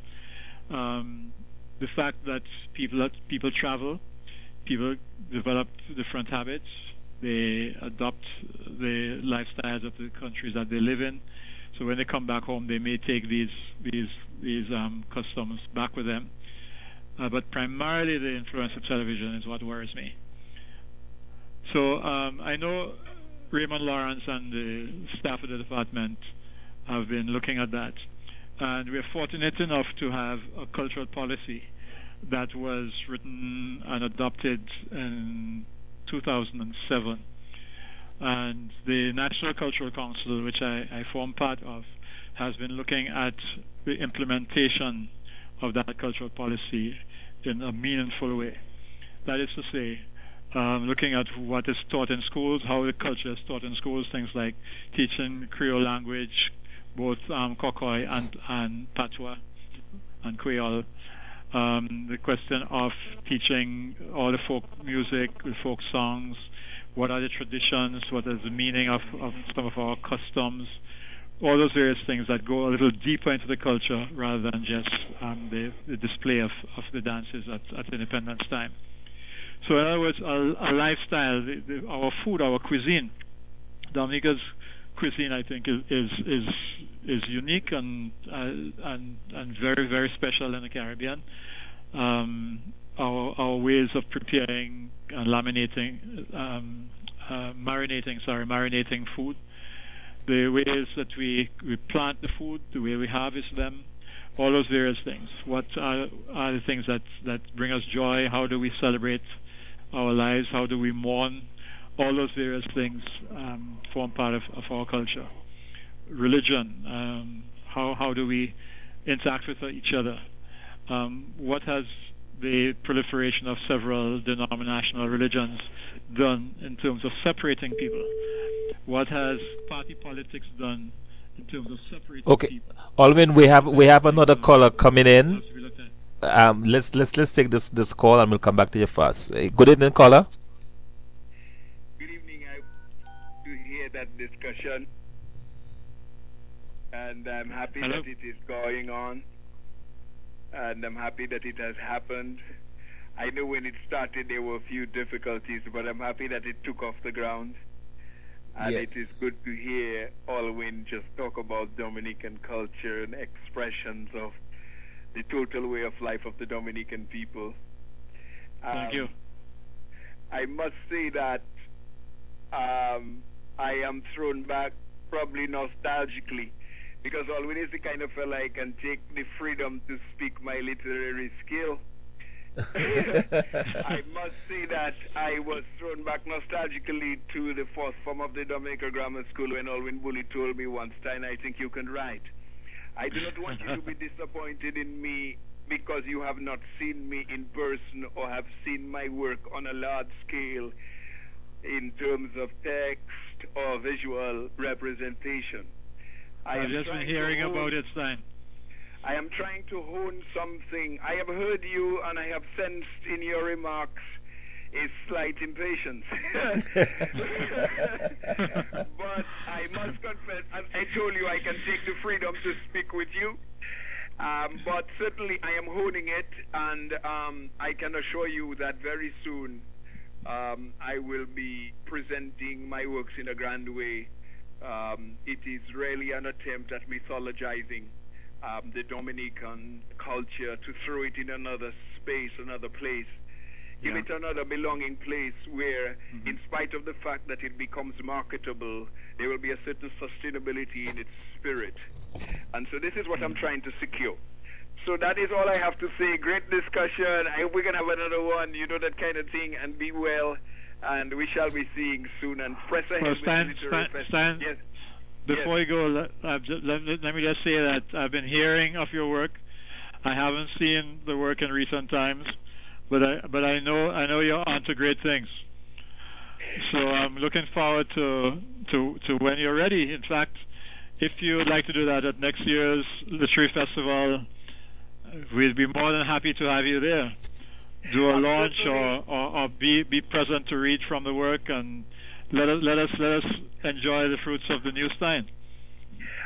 Um, the fact that people that people travel, people develop different habits, they adopt the lifestyles of the countries that they live in. So when they come back home, they may take these these these um, customs back with them. Uh, but primarily, the influence of television is what worries me. So um, I know Raymond Lawrence and the staff of the department have been looking at that. And we're fortunate enough to have a cultural policy that was written and adopted in 2007. And the National Cultural Council, which I, I form part of, has been looking at the implementation of that cultural policy in a meaningful way. That is to say, um, looking at what is taught in schools, how the culture is taught in schools, things like teaching Creole language, both um, Kokoy and, and Patois and Creole. Um, the question of teaching all the folk music, the folk songs, what are the traditions, what is the meaning of, of some of our customs, all those various things that go a little deeper into the culture rather than just um, the, the, display of, of the dances at, at Independence Time. So in other words, our, our lifestyle, the, the, our food, our cuisine, Dominica's cuisine, I think, is is is, is unique and uh, and and very very special in the Caribbean. Um, our our ways of preparing and laminating, um, uh, marinating, sorry, marinating food, the ways that we we plant the food, the way we harvest them, all those various things. What are, are the things that that bring us joy? How do we celebrate? our lives, how do we mourn, all those various things um, form part of, of, our culture. Religion, um, how, how do we interact with each other? Um, what has the proliferation of several denominational religions done in terms of separating people? What has party politics done in terms of separating people? okay. people? Alwyn, we have we have another caller coming in um, let's let's let's take this this call and we'll come back to you first. Uh, good evening, caller. Good evening. I to hear that discussion, and I'm happy Hello? that it is going on, and I'm happy that it has happened. I know when it started there were a few difficulties, but I'm happy that it took off the ground. And yes. it is good to hear Alwyn just talk about Dominican culture and expressions of the total way of life of the Dominican people. Thank um, you. I must say that um, I am thrown back probably nostalgically because Alwyn is the kind of fella I can take the freedom to speak my literary skill. (laughs) I must say that I was thrown back nostalgically to the fourth form of the Dominica Grammar School when Alwyn Bully told me once, Stein, I think you can write. I do not want you to be disappointed in me because you have not seen me in person or have seen my work on a large scale in terms of text or visual representation. I have just been hearing about it, Stein. I am trying to hone something. I have heard you and I have sensed in your remarks a slight impatience. (laughs) but I must confess, as I told you, I can take the freedom to speak with you. Um, but certainly I am honing it, and um, I can assure you that very soon um, I will be presenting my works in a grand way. Um, it is really an attempt at mythologizing um, the Dominican culture to throw it in another space, another place give yeah. it another belonging place where, mm-hmm. in spite of the fact that it becomes marketable, there will be a certain sustainability in its spirit. And so this is what mm-hmm. I'm trying to secure. So that is all I have to say. Great discussion. I hope we can have another one, you know, that kind of thing, and be well. And we shall be seeing soon. And press ahead well, Stan, Stan, Stan, yes. Before yes. you go, let, let, let me just say that I've been hearing of your work. I haven't seen the work in recent times but I but I know I know you're onto great things. So I'm looking forward to to to when you're ready. In fact, if you would like to do that at next year's Literary Festival, we'd be more than happy to have you there. Do a launch or, or, or be be present to read from the work and let us let us let us enjoy the fruits of the new Stein.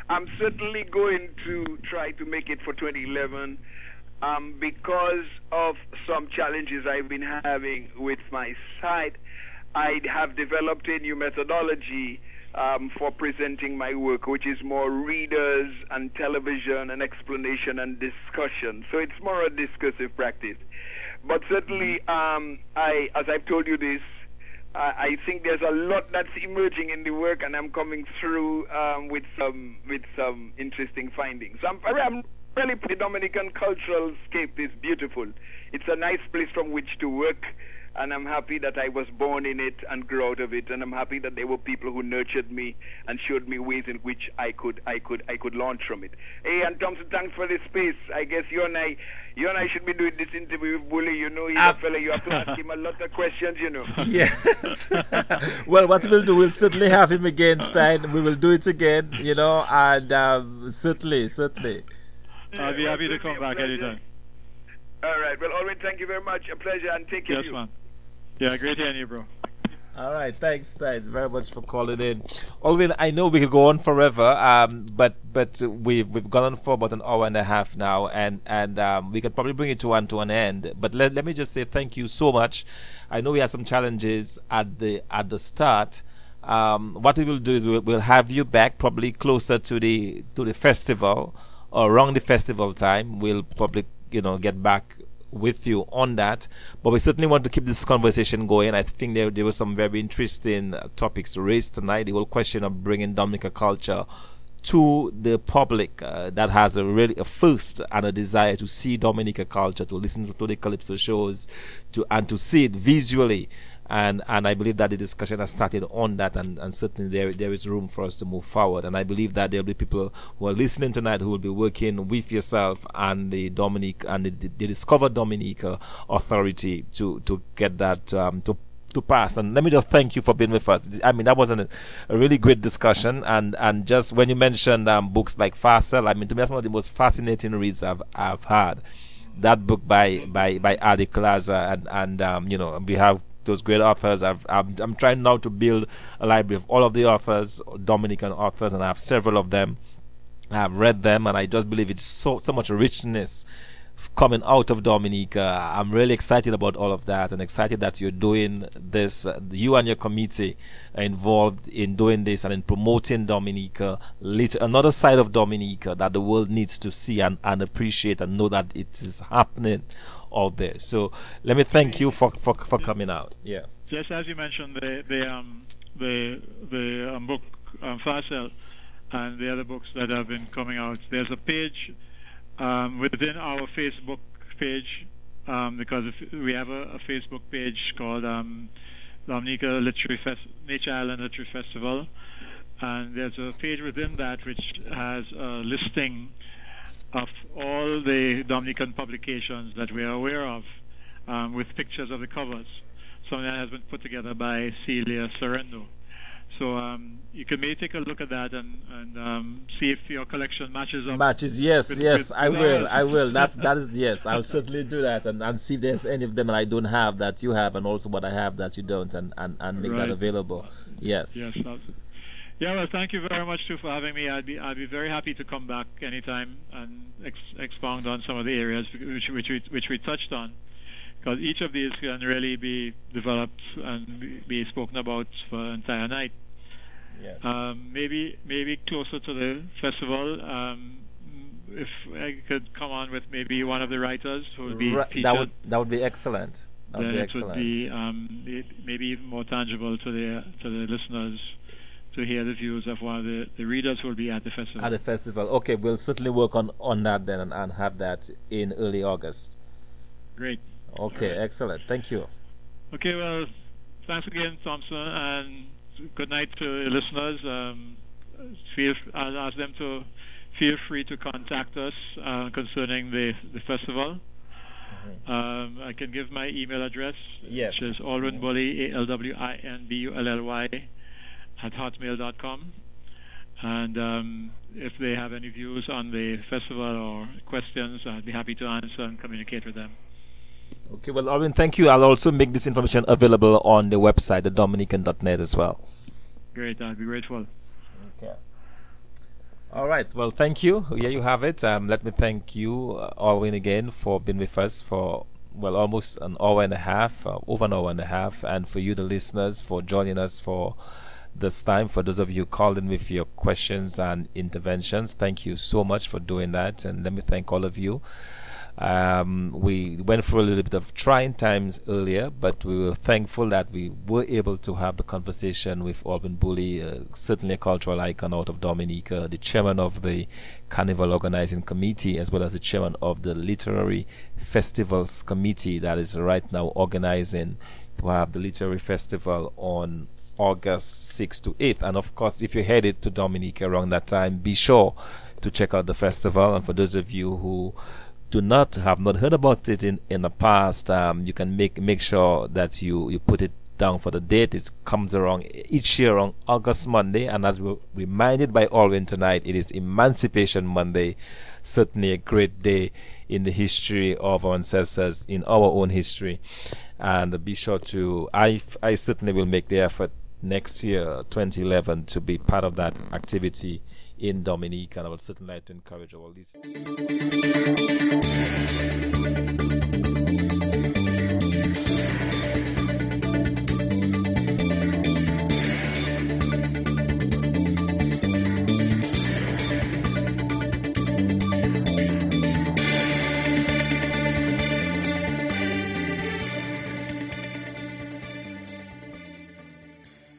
I'm certainly going to try to make it for 2011 um, because of some challenges I've been having with my site, I have developed a new methodology um, for presenting my work, which is more readers and television and explanation and discussion. So it's more a discursive practice. But certainly, um, I, as I've told you this, I think there's a lot that's emerging in the work, and I'm coming through um, with some with some interesting findings. I'm, I'm really the Dominican cultural scape is beautiful. It's a nice place from which to work, and I'm happy that I was born in it and grew out of it, and I'm happy that there were people who nurtured me and showed me ways in which I could, I could, I could launch from it. Hey, and Thompson, thanks for the space. I guess you and I, you and I should be doing this interview with Bully. You know, he's uh, a fella. You have to ask him a lot of questions. You know. (laughs) Yes. (laughs) well, what we'll do, we'll certainly have him again, Stein. We will do it again. You know, and um, certainly, certainly. I'll be happy to come back anytime. All right. Well, Alwyn, thank you very much. A pleasure, and take care. Yes, man. Yeah, great hearing you, bro. All right, thanks, thanks very much for calling in. Alwyn, I know we could go on forever, um, but but we've we've gone on for about an hour and a half now, and and um, we could probably bring it to one to an end. But let let me just say thank you so much. I know we had some challenges at the at the start. Um, what we will do is we'll, we'll have you back probably closer to the to the festival or around the festival time. We'll probably, you know, get back with you on that. But we certainly want to keep this conversation going. I think there there were some very interesting uh, topics raised tonight. The whole question of bringing Dominica culture to the public uh, that has a really a thirst and a desire to see Dominica culture, to listen to, to the calypso shows, to and to see it visually and and I believe that the discussion has started on that, and, and certainly there there is room for us to move forward. And I believe that there will be people who are listening tonight who will be working with yourself and the Dominique and the, the Discover Dominica Authority to to get that um, to to pass. And let me just thank you for being with us. I mean, that was an, a really great discussion. And, and just when you mentioned um, books like Pharcel, I mean, to me, that's one of the most fascinating reads I've, I've had. That book by, by, by Alick Lazare and, and, um, you know, we have those great authors. I've, I'm, I'm trying now to build a library of all of the authors, Dominican authors, and I have several of them. I've read them, and I just believe it's so so much richness coming out of Dominica. I'm really excited about all of that, and excited that you're doing this. You and your committee are involved in doing this and in promoting Dominica, another side of Dominica that the world needs to see and, and appreciate and know that it is happening out there. So let me thank you for for, for coming out. Yeah. Just as you mentioned, the the um, the the um, book um, and the other books that have been coming out. There's a page um, within our Facebook page um, because we have a, a, Facebook page called um, Literary Fest- Nature Island Literary Festival, and there's a page within that which has a listing of all the Dominican publications that we are aware of, um, with pictures of the covers. Something that has been put together by Celia Sorhaindo. So um, you can maybe take a look at that and, and um, see if your collection matches up. Matches, yes, with- yes, with I will. I will. That's (laughs) that is yes, I'll certainly do that and, and see if there's any of them that I don't have that you have, and also what I have that you don't, and and, and make that available. Yes. Yes. Yeah. Well, thank you very much too for having me. I'd be I'd be very happy to come back anytime and ex- expound on some of the areas which which we which we touched on, because each of these can really be developed and be- spoken about for an entire night. Yes. Um, maybe maybe closer to the festival. Um, if I could come on with maybe one of the writers who would be featured, that would that would be excellent. That would be it excellent. would be um, it- maybe even more tangible to the to the listeners to hear the views of one of the, the readers who will be at the festival. At the festival. Okay, we'll certainly work on, on that then and, and have that in early August. Great. Okay, right. excellent. Thank you. Okay, well, thanks again, Thompson, and good night to the listeners. Um, feel I'll ask them to feel free to contact us uh, concerning the the festival. Um, I can give my email address, Yes. which is Alwyn Bully, A L W I N B U L L Y, at hotmail.com. And um, if they have any views on the festival or questions, I'd be happy to answer and communicate with them. Okay, well, Alvin, thank you. I'll also make this information available on the website, the dominican.net as well. Great, I'd be grateful. Okay. All right. Well, thank you. Here you have it. Um, let me thank you, uh, Alwyn, again for being with us for well almost an hour and a half, uh, over an hour and a half, and for you, the listeners, for joining us for this time. For those of you calling in with your questions and interventions, thank you so much for doing that, and let me thank all of you. Um, we went through a little bit of trying times earlier, but we were thankful that we were able to have the conversation with Alvin Bully, uh, certainly a cultural icon out of Dominica, the chairman of the Carnival Organizing Committee, as well as the chairman of the Literary Festivals Committee that is right now organizing to have the Literary Festival on August 6th to 8th. And of course, if you're headed to Dominica around that time, be sure to check out the festival. And for those of you who do not have not heard about it in in the past, um, you can make make sure that you you put it down for the date. It comes around each year on August Monday, and as we're reminded by Alwyn tonight, it is Emancipation Monday. Certainly a great day in the history of our ancestors, in our own history, and be sure to. I I certainly will make the effort next year, 2011, to be part of that activity in Dominique, and I would certainly like to encourage all these.